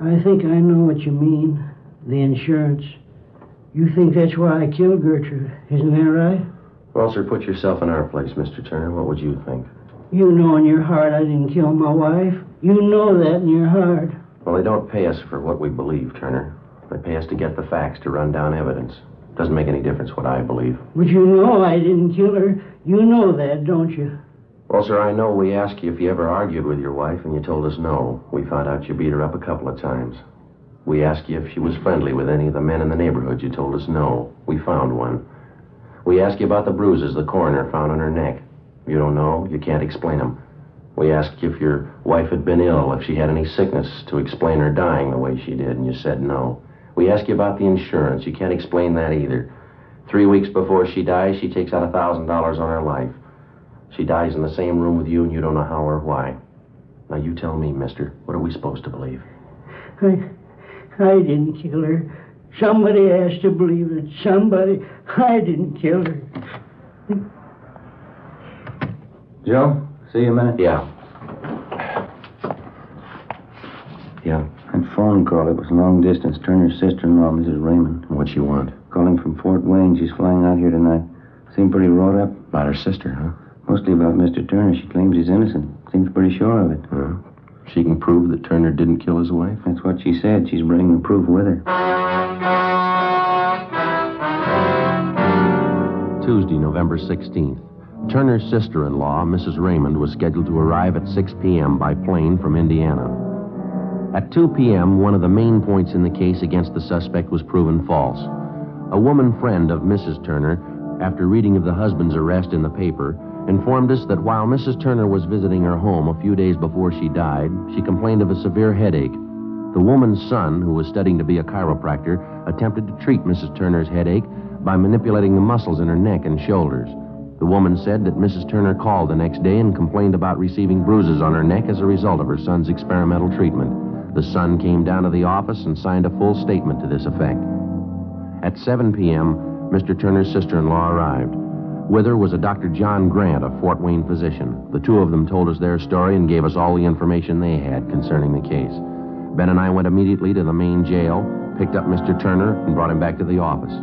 I think I know what you mean. The insurance. You think that's why I killed Gertrude, isn't that right? Well, sir, put yourself in our place, Mr. Turner. What would you think? You know in your heart I didn't kill my wife. You know that in your heart. Well, they don't pay us for what we believe, Turner. They pay us to get the facts, to run down evidence. Doesn't make any difference what I believe. But you know I didn't kill her. You know that, don't you? Well, sir, I know we asked you if you ever argued with your wife, and you told us no. We found out you beat her up a couple of times. We asked you if she was friendly with any of the men in the neighborhood. You told us no. We found one. We asked you about the bruises the coroner found on her neck. You don't know. You can't explain them. We asked you if your wife had been ill, if she had any sickness to explain her dying the way she did, and you said no. We asked you about the insurance. You can't explain that either. Three weeks before she dies, she takes out a $1,000 on her life. She dies in the same room with you, and you don't know how or why. Now, you tell me, mister, what are we supposed to believe? I, I didn't kill her. Somebody has to believe it. Somebody. I didn't kill her. Joe, see you in a minute? Yeah. Yeah. That phone call, it was long distance. Turner's sister-in-law, Mrs. Raymond. What you want? Calling from Fort Wayne. She's flying out here tonight. Seemed pretty wrought up. About her sister, huh? Mostly about Mr. Turner. She claims he's innocent. Seems pretty sure of it. Huh? She can prove that Turner didn't kill his wife? That's what she said. She's bringing the proof with her. Tuesday, November 16th. Turner's sister in law, Mrs. Raymond, was scheduled to arrive at 6 p.m. by plane from Indiana. At 2 p.m., one of the main points in the case against the suspect was proven false. A woman friend of Mrs. Turner, after reading of the husband's arrest in the paper, informed us that while Mrs. Turner was visiting her home a few days before she died, she complained of a severe headache. The woman's son, who was studying to be a chiropractor, attempted to treat Mrs. Turner's headache by manipulating the muscles in her neck and shoulders. The woman said that Mrs. Turner called the next day and complained about receiving bruises on her neck as a result of her son's experimental treatment. The son came down to the office and signed a full statement to this effect. At 7 p.m., Mr. Turner's sister in law arrived. With her was a Dr. John Grant, a Fort Wayne physician. The two of them told us their story and gave us all the information they had concerning the case. Ben and I went immediately to the main jail, picked up Mr. Turner, and brought him back to the office.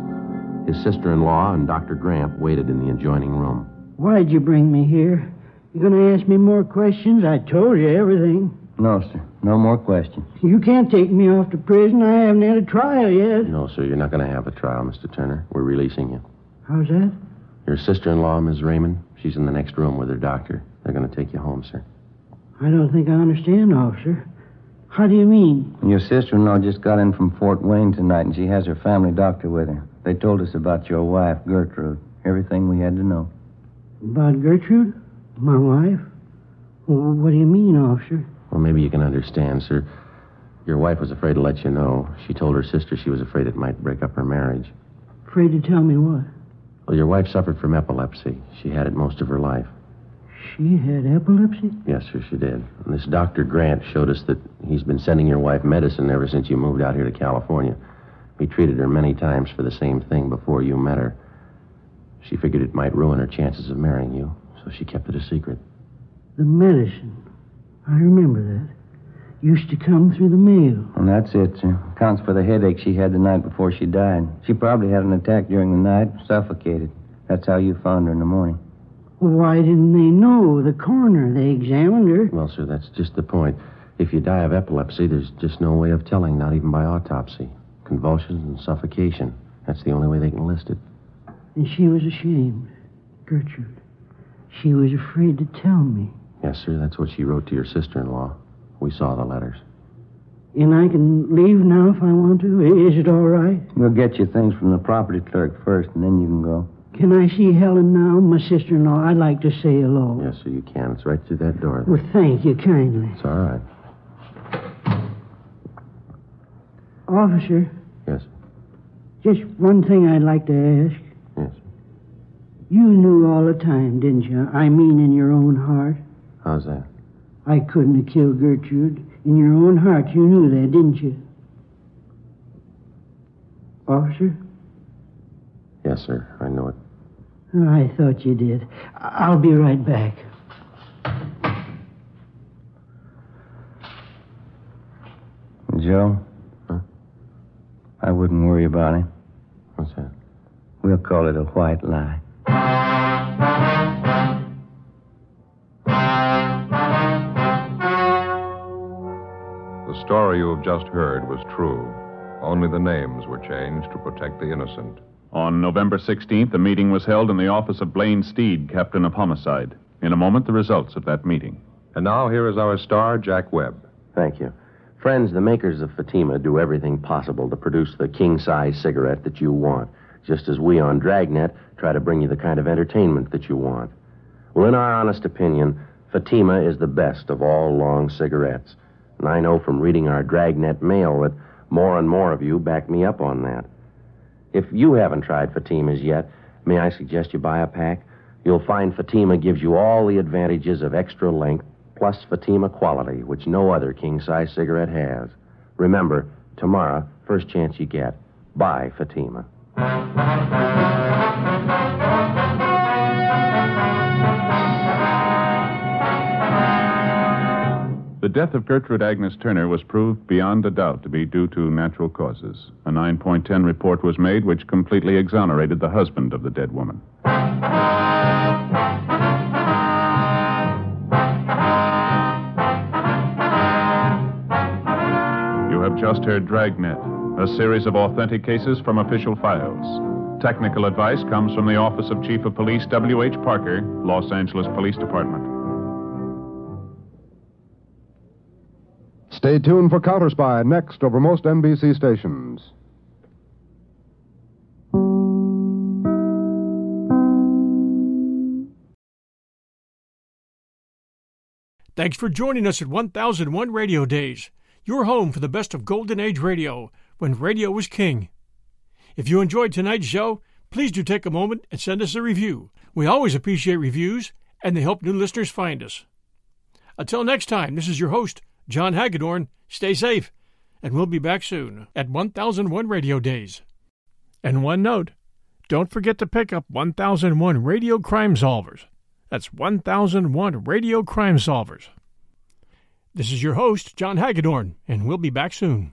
His sister in law and Dr. Grant waited in the adjoining room. Why'd you bring me here? You gonna ask me more questions? I told you everything. No, sir. No more questions. You can't take me off to prison. I haven't had a trial yet. No, sir, you're not going to have a trial, Mr. Turner. We're releasing you. How's that? Your sister in law, Miss Raymond, she's in the next room with her doctor. They're going to take you home, sir. I don't think I understand, officer. How do you mean? Your sister-in-law just got in from Fort Wayne tonight, and she has her family doctor with her. They told us about your wife, Gertrude. Everything we had to know. About Gertrude? My wife? Well, what do you mean, officer? Well, maybe you can understand, sir. Your wife was afraid to let you know. She told her sister she was afraid it might break up her marriage. Afraid to tell me what? Well, your wife suffered from epilepsy. She had it most of her life. She had epilepsy? Yes, sir, she did. And this Dr. Grant showed us that he's been sending your wife medicine ever since you moved out here to California. He treated her many times for the same thing before you met her. She figured it might ruin her chances of marrying you, so she kept it a secret. The medicine. I remember that. Used to come through the mail. And that's it, sir. Counts for the headache she had the night before she died. She probably had an attack during the night, suffocated. That's how you found her in the morning. Why didn't they know? The coroner, they examined her. Well, sir, that's just the point. If you die of epilepsy, there's just no way of telling, not even by autopsy. Convulsions and suffocation. That's the only way they can list it. And she was ashamed. Gertrude. She was afraid to tell me. Yes, sir, that's what she wrote to your sister in law. We saw the letters. And I can leave now if I want to? Is it all right? We'll get you things from the property clerk first, and then you can go. Can I see Helen now, my sister in law? I'd like to say hello. Yes, sir, you can. It's right through that door. Well, thank you kindly. It's all right. Officer. Yes. Just one thing I'd like to ask. Yes. You knew all the time, didn't you? I mean, in your own heart. How's that? I couldn't have killed Gertrude. In your own heart, you knew that, didn't you? Officer? Yes, sir. I know it. Oh, I thought you did. I'll be right back. Joe? Huh? I wouldn't worry about him. What's that? We'll call it a white lie. The story you have just heard was true. Only the names were changed to protect the innocent. On November 16th, a meeting was held in the office of Blaine Steed, captain of homicide. In a moment, the results of that meeting. And now here is our star, Jack Webb. Thank you. Friends, the makers of Fatima do everything possible to produce the king size cigarette that you want, just as we on Dragnet try to bring you the kind of entertainment that you want. Well, in our honest opinion, Fatima is the best of all long cigarettes. And I know from reading our Dragnet mail that more and more of you back me up on that. If you haven't tried Fatimas yet, may I suggest you buy a pack? You'll find Fatima gives you all the advantages of extra length plus Fatima quality, which no other king size cigarette has. Remember, tomorrow, first chance you get, buy Fatima. Death of Gertrude Agnes Turner was proved beyond a doubt to be due to natural causes. A 9.10 report was made which completely exonerated the husband of the dead woman. You have just heard Dragnet, a series of authentic cases from official files. Technical advice comes from the Office of Chief of Police W.H. Parker, Los Angeles Police Department. Stay tuned for Counter Spy next over most NBC stations. Thanks for joining us at 1001 Radio Days, your home for the best of Golden Age radio, when radio was king. If you enjoyed tonight's show, please do take a moment and send us a review. We always appreciate reviews, and they help new listeners find us. Until next time, this is your host, John Hagedorn. Stay safe, and we'll be back soon at 1001 Radio Days. And one note don't forget to pick up 1001 Radio Crime Solvers. That's 1001 Radio Crime Solvers. This is your host, John Hagedorn, and we'll be back soon.